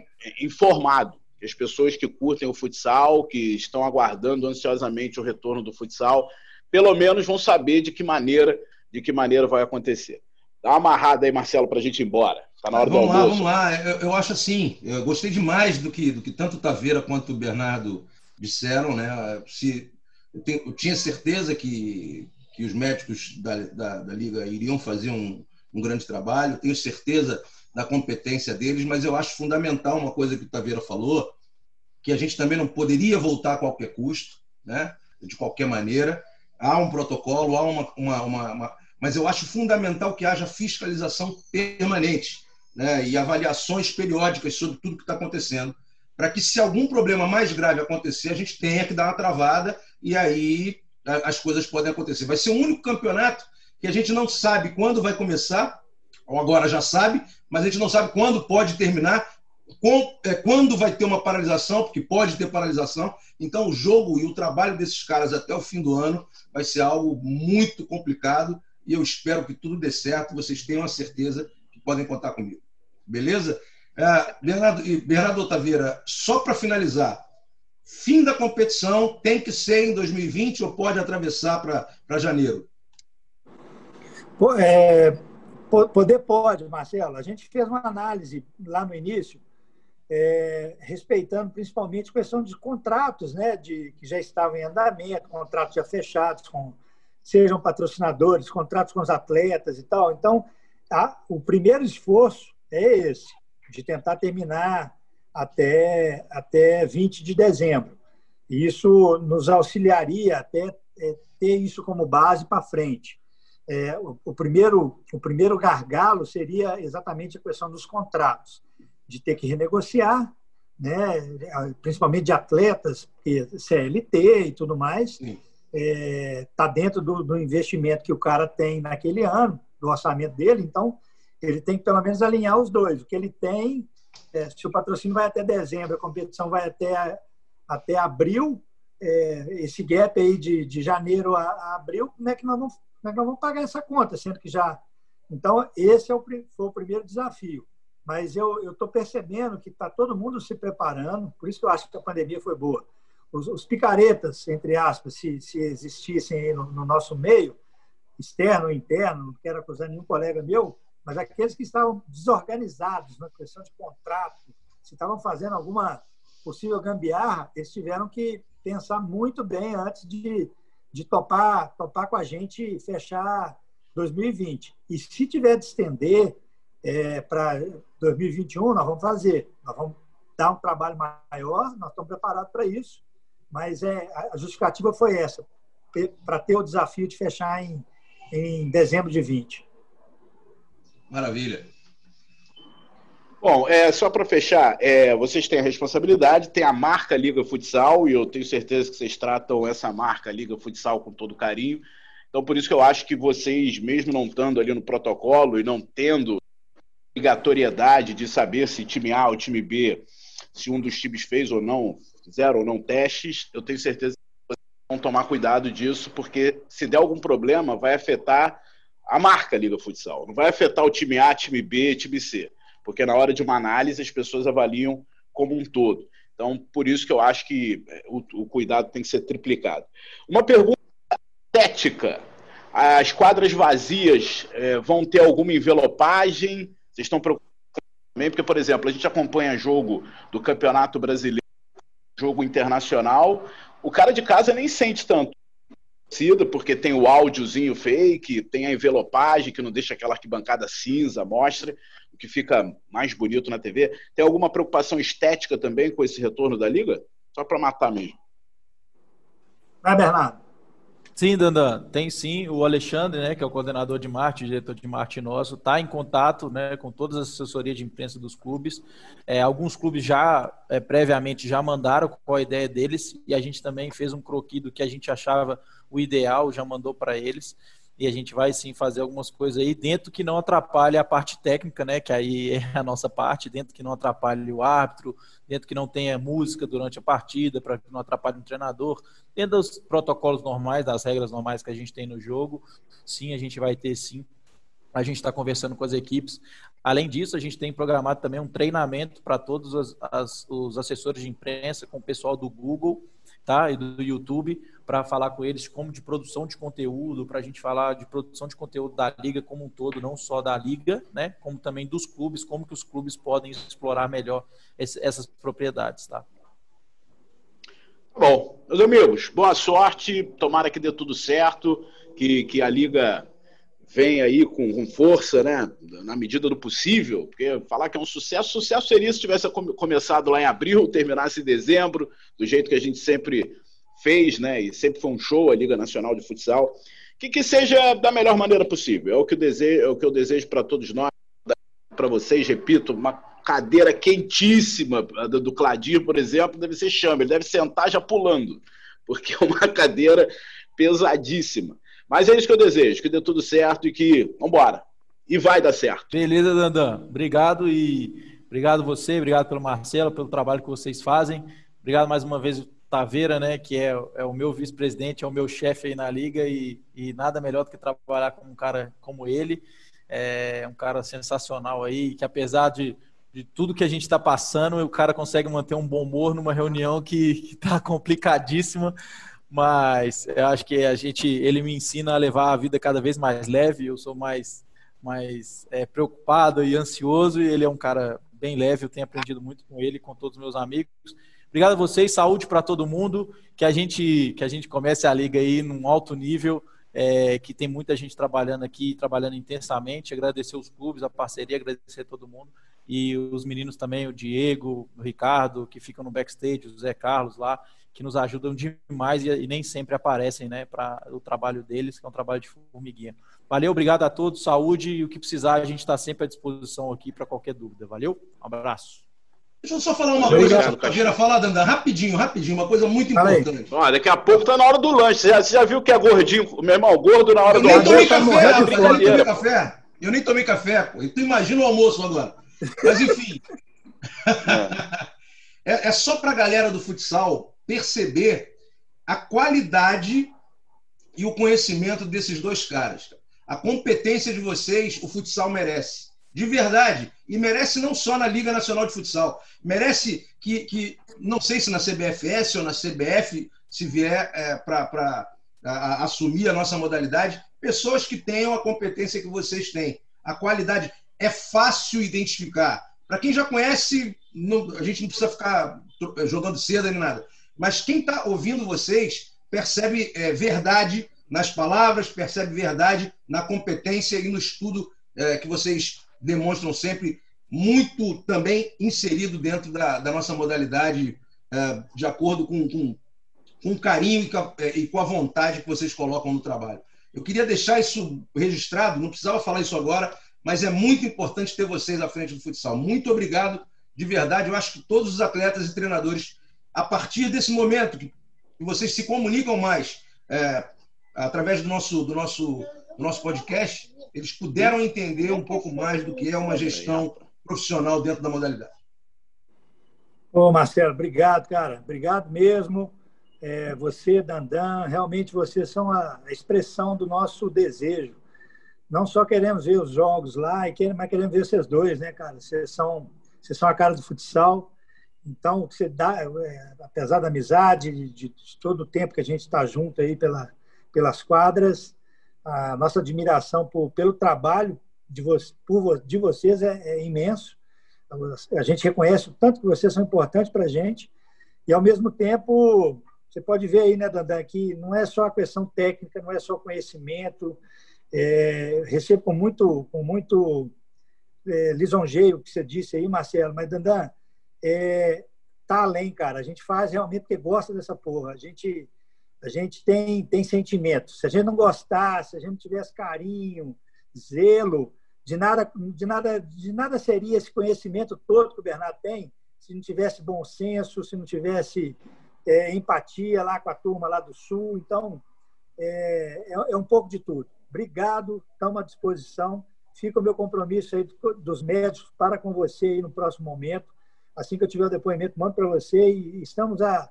informado as pessoas que curtem o futsal, que estão aguardando ansiosamente o retorno do futsal, pelo menos vão saber de que maneira, de que maneira vai acontecer. Dá uma amarrada aí, Marcelo, para a gente ir embora. Tá na hora vamos do almoço. Lá, vamos lá. Eu, eu, acho assim, eu gostei demais do que, do que tanto o Taveira quanto o Bernardo disseram, né? Se, eu, tenho, eu tinha certeza que, que os médicos da, da, da Liga iriam fazer um, um grande trabalho, tenho certeza da competência deles, mas eu acho fundamental uma coisa que o Taveira falou, que a gente também não poderia voltar a qualquer custo, né? de qualquer maneira. Há um protocolo, há uma, uma, uma, uma mas eu acho fundamental que haja fiscalização permanente né, e avaliações periódicas sobre tudo que está acontecendo, para que, se algum problema mais grave acontecer, a gente tenha que dar uma travada e aí as coisas podem acontecer. Vai ser o único campeonato que a gente não sabe quando vai começar, ou agora já sabe, mas a gente não sabe quando pode terminar, é, quando vai ter uma paralisação, porque pode ter paralisação. Então, o jogo e o trabalho desses caras até o fim do ano vai ser algo muito complicado e eu espero que tudo dê certo. Vocês tenham a certeza que podem contar comigo. Beleza? É, Bernardo, Bernardo só para finalizar, fim da competição tem que ser em 2020 ou pode atravessar para janeiro? É, poder pode, Marcelo. A gente fez uma análise lá no início, é, respeitando principalmente a questão de contratos, né, de, que já estavam em andamento, contratos já fechados com sejam patrocinadores, contratos com os atletas e tal. Então, a, o primeiro esforço é esse, de tentar terminar até, até 20 de dezembro. Isso nos auxiliaria até é, ter isso como base para frente. É, o, o, primeiro, o primeiro gargalo seria exatamente a questão dos contratos, de ter que renegociar, né, principalmente de atletas, CLT e tudo mais. Está é, tá dentro do, do, investimento que o cara tem naquele ano, do orçamento dele, então ele tem que pelo menos alinhar os dois. O que ele tem, é, se o patrocínio vai até dezembro, a competição vai até, até abril, é, esse gap aí de, de janeiro a, a, abril, como é, que nós vamos, como é que nós vamos pagar essa conta, sendo que já. Então, esse é o, foi o primeiro desafio. Mas eu estou percebendo que está todo mundo se preparando, por isso que eu acho que a pandemia foi boa os, os picaretas, entre aspas, se, se existissem no, no, nosso meio, externo interno, não quero acusar nenhum colega meu, mas aqueles que estavam desorganizados na questão de contrato, se estavam fazendo alguma possível gambiarra, eles tiveram que pensar muito bem antes de, de topar, topar com a gente fechar 2020. E se tiver de estender é, para 2021, nós vamos fazer. Nós vamos dar um trabalho maior, nós estamos preparados para isso. Mas é, a justificativa foi essa, para ter o desafio de fechar em, em dezembro de 20. Maravilha. Bom, é, só para fechar, é, vocês têm a responsabilidade, tem a marca Liga Futsal, e eu tenho certeza que vocês tratam essa marca Liga Futsal com todo carinho. Então, por isso que eu acho que vocês, mesmo não estando ali no protocolo e não tendo obrigatoriedade de saber se time A ou time B, se um dos times fez ou não, fizeram ou não testes, eu tenho certeza que vocês vão tomar cuidado disso, porque se der algum problema, vai afetar a marca Liga Futsal. Não vai afetar o time A, time B, time C porque na hora de uma análise as pessoas avaliam como um todo. Então, por isso que eu acho que é, o, o cuidado tem que ser triplicado. Uma pergunta estética. As quadras vazias é, vão ter alguma envelopagem? Vocês estão preocupados também? Porque, por exemplo, a gente acompanha jogo do Campeonato Brasileiro, jogo internacional, o cara de casa nem sente tanto porque tem o áudiozinho fake, tem a envelopagem que não deixa aquela arquibancada cinza, mostra o que fica mais bonito na TV. Tem alguma preocupação estética também com esse retorno da liga? Só para matar mesmo. Vai, Bernardo. Sim, Dandan, tem sim. O Alexandre, né, que é o coordenador de marketing, diretor de marketing nosso, está em contato né, com todas as assessorias de imprensa dos clubes. É, alguns clubes já, é, previamente, já mandaram qual a ideia deles e a gente também fez um croquis do que a gente achava o ideal, já mandou para eles e a gente vai sim fazer algumas coisas aí dentro que não atrapalhe a parte técnica, né? Que aí é a nossa parte, dentro que não atrapalhe o árbitro, dentro que não tenha música durante a partida, para que não atrapalhe o treinador, dentro dos protocolos normais, das regras normais que a gente tem no jogo, sim, a gente vai ter sim. A gente está conversando com as equipes. Além disso, a gente tem programado também um treinamento para todos as, as, os assessores de imprensa, com o pessoal do Google tá? e do YouTube, para falar com eles como de produção de conteúdo, para a gente falar de produção de conteúdo da liga como um todo, não só da liga, né, como também dos clubes, como que os clubes podem explorar melhor esse, essas propriedades, tá? Bom, meus amigos, boa sorte, tomara que dê tudo certo, que, que a liga venha aí com, com força, né, na medida do possível, porque falar que é um sucesso, sucesso seria se tivesse começado lá em abril, terminasse em dezembro, do jeito que a gente sempre fez, né? E sempre foi um show a Liga Nacional de Futsal. Que, que seja da melhor maneira possível. É o que eu desejo, é o que eu desejo para todos nós, para vocês, repito, uma cadeira quentíssima do Cladir, por exemplo, deve ser chama, ele deve sentar já pulando, porque é uma cadeira pesadíssima. Mas é isso que eu desejo, que dê tudo certo e que, vamos embora. E vai dar certo. Beleza, Dandan. Obrigado e obrigado você, obrigado pelo Marcelo, pelo trabalho que vocês fazem. Obrigado mais uma vez Taveira, né, que é, é o meu vice-presidente, é o meu chefe aí na liga e, e, nada melhor do que trabalhar com um cara como ele, é um cara sensacional aí, que apesar de, de tudo que a gente está passando, o cara consegue manter um bom humor numa reunião que está complicadíssima, mas eu acho que a gente, ele me ensina a levar a vida cada vez mais leve, eu sou mais, mais é, preocupado e ansioso e ele é um cara bem leve, eu tenho aprendido muito com ele, com todos os meus amigos, Obrigado a vocês, saúde para todo mundo, que a gente que a gente comece a liga aí num alto nível, é, que tem muita gente trabalhando aqui, trabalhando intensamente. Agradecer os clubes, a parceria, agradecer todo mundo. E os meninos também, o Diego, o Ricardo, que ficam no backstage, o Zé Carlos lá, que nos ajudam demais e, e nem sempre aparecem, né, para o trabalho deles, que é um trabalho de formiguinha. Valeu, obrigado a todos, saúde e o que precisar, a gente está sempre à disposição aqui para qualquer dúvida. Valeu, um abraço. Deixa eu só falar uma coisa, Caveira, falar, Dandan, rapidinho, rapidinho, uma coisa muito importante. Olha, daqui a pouco tá na hora do lanche. Você já, você já viu que é gordinho, meu irmão, gordo na hora eu do almoço. Tomei café, eu nem tomei café. Eu nem tomei café, pô. Então imagina o almoço agora. Mas enfim. é, é só pra galera do futsal perceber a qualidade e o conhecimento desses dois caras. A competência de vocês, o futsal merece de verdade. E merece não só na Liga Nacional de Futsal, merece que, que não sei se na CBFS ou na CBF, se vier é, para assumir a nossa modalidade, pessoas que tenham a competência que vocês têm. A qualidade é fácil identificar. Para quem já conhece, não, a gente não precisa ficar jogando cedo nem nada. Mas quem está ouvindo vocês percebe é, verdade nas palavras, percebe verdade na competência e no estudo é, que vocês demonstram sempre muito também inserido dentro da, da nossa modalidade, é, de acordo com, com, com o carinho e com, a, é, e com a vontade que vocês colocam no trabalho. Eu queria deixar isso registrado, não precisava falar isso agora, mas é muito importante ter vocês à frente do futsal. Muito obrigado, de verdade. Eu acho que todos os atletas e treinadores, a partir desse momento que vocês se comunicam mais é, através do nosso, do, nosso, do nosso podcast, eles puderam entender um pouco mais do que é uma gestão profissional dentro da modalidade. Ô, Marcelo, obrigado, cara. Obrigado mesmo. É, você, Dandan, realmente vocês são a expressão do nosso desejo. Não só queremos ver os jogos lá, mas queremos ver vocês dois, né, cara? Vocês são, vocês são a cara do futsal. Então, você dá, é, apesar da amizade, de, de, todo o tempo que a gente está junto aí pela, pelas quadras, a nossa admiração por, pelo trabalho de, vo, por, de vocês é, é imenso. A gente reconhece o tanto que vocês são importantes para a gente e, ao mesmo tempo, você pode ver aí, né, Dandan, que não é só a questão técnica, não é só conhecimento. É, recebo com muito, com muito é, lisonjeio o que você disse aí, Marcelo, mas, Dandan, é, tá além, cara. A gente faz realmente porque gosta dessa porra. A gente, a gente tem, tem sentimentos. Se a gente não gostasse, se a gente tivesse carinho, zelo, de nada, de nada, de nada seria esse conhecimento todo que o Bernardo tem se não tivesse bom senso, se não tivesse é, empatia lá com a turma lá do Sul. Então, é, é, é um pouco de tudo. Obrigado, estamos à disposição. Fica o meu compromisso aí dos médicos para com você aí no próximo momento. Assim que eu tiver o depoimento, mando para você e estamos à,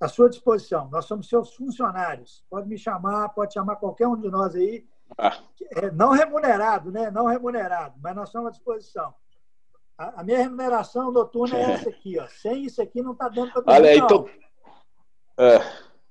à sua disposição. Nós somos seus funcionários. Pode me chamar, pode chamar qualquer um de nós aí. Ah. É, não remunerado, né? Não remunerado, mas nós estamos à disposição. A, a minha remuneração noturna é essa aqui, ó. Sem isso aqui não está dando para Olha, então, é,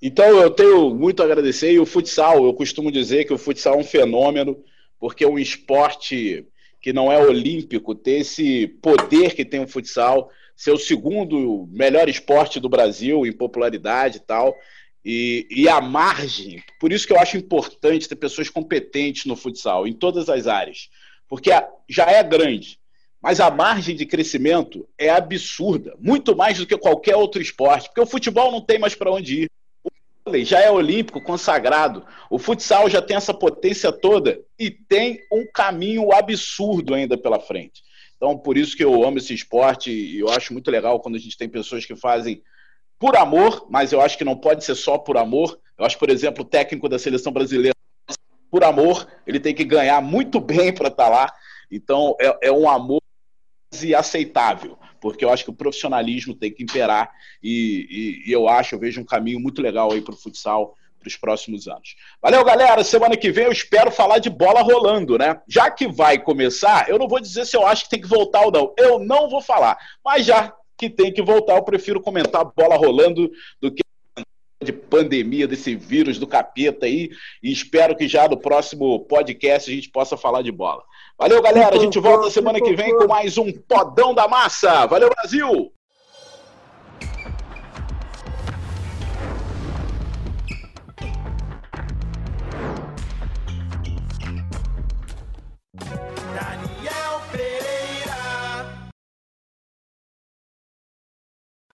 então eu tenho muito a agradecer. E o futsal, eu costumo dizer que o futsal é um fenômeno, porque é um esporte que não é olímpico, ter esse poder que tem o futsal, ser o segundo melhor esporte do Brasil em popularidade e tal. E, e, a margem, por isso que eu acho importante ter pessoas competentes no futsal, em todas as áreas, porque já é grande, mas a margem de crescimento é absurda, muito mais do que qualquer outro esporte, porque o futebol não tem mais para onde ir. O vôlei já é olímpico, consagrado, o futsal já tem essa potência toda e tem um caminho absurdo ainda pela frente. Então, por isso que eu amo esse esporte e eu acho muito legal quando a gente tem pessoas que fazem por amor, mas eu acho que não pode ser só por amor. Eu acho, por exemplo, o técnico da seleção brasileira, por amor, ele tem que ganhar muito bem para estar tá lá. Então, é, é um amor aceitável, porque eu acho que o profissionalismo tem que imperar e, e, e eu acho, eu vejo um caminho muito legal aí para o futsal para os próximos anos. Valeu, galera. Semana que vem eu espero falar de bola rolando, né? Já que vai começar, eu não vou dizer se eu acho que tem que voltar ou não. Eu não vou falar. Mas já que tem que voltar. Eu prefiro comentar bola rolando do que de pandemia, desse vírus do capeta aí. E espero que já no próximo podcast a gente possa falar de bola. Valeu, galera. A gente volta semana que vem com mais um Podão da Massa. Valeu, Brasil!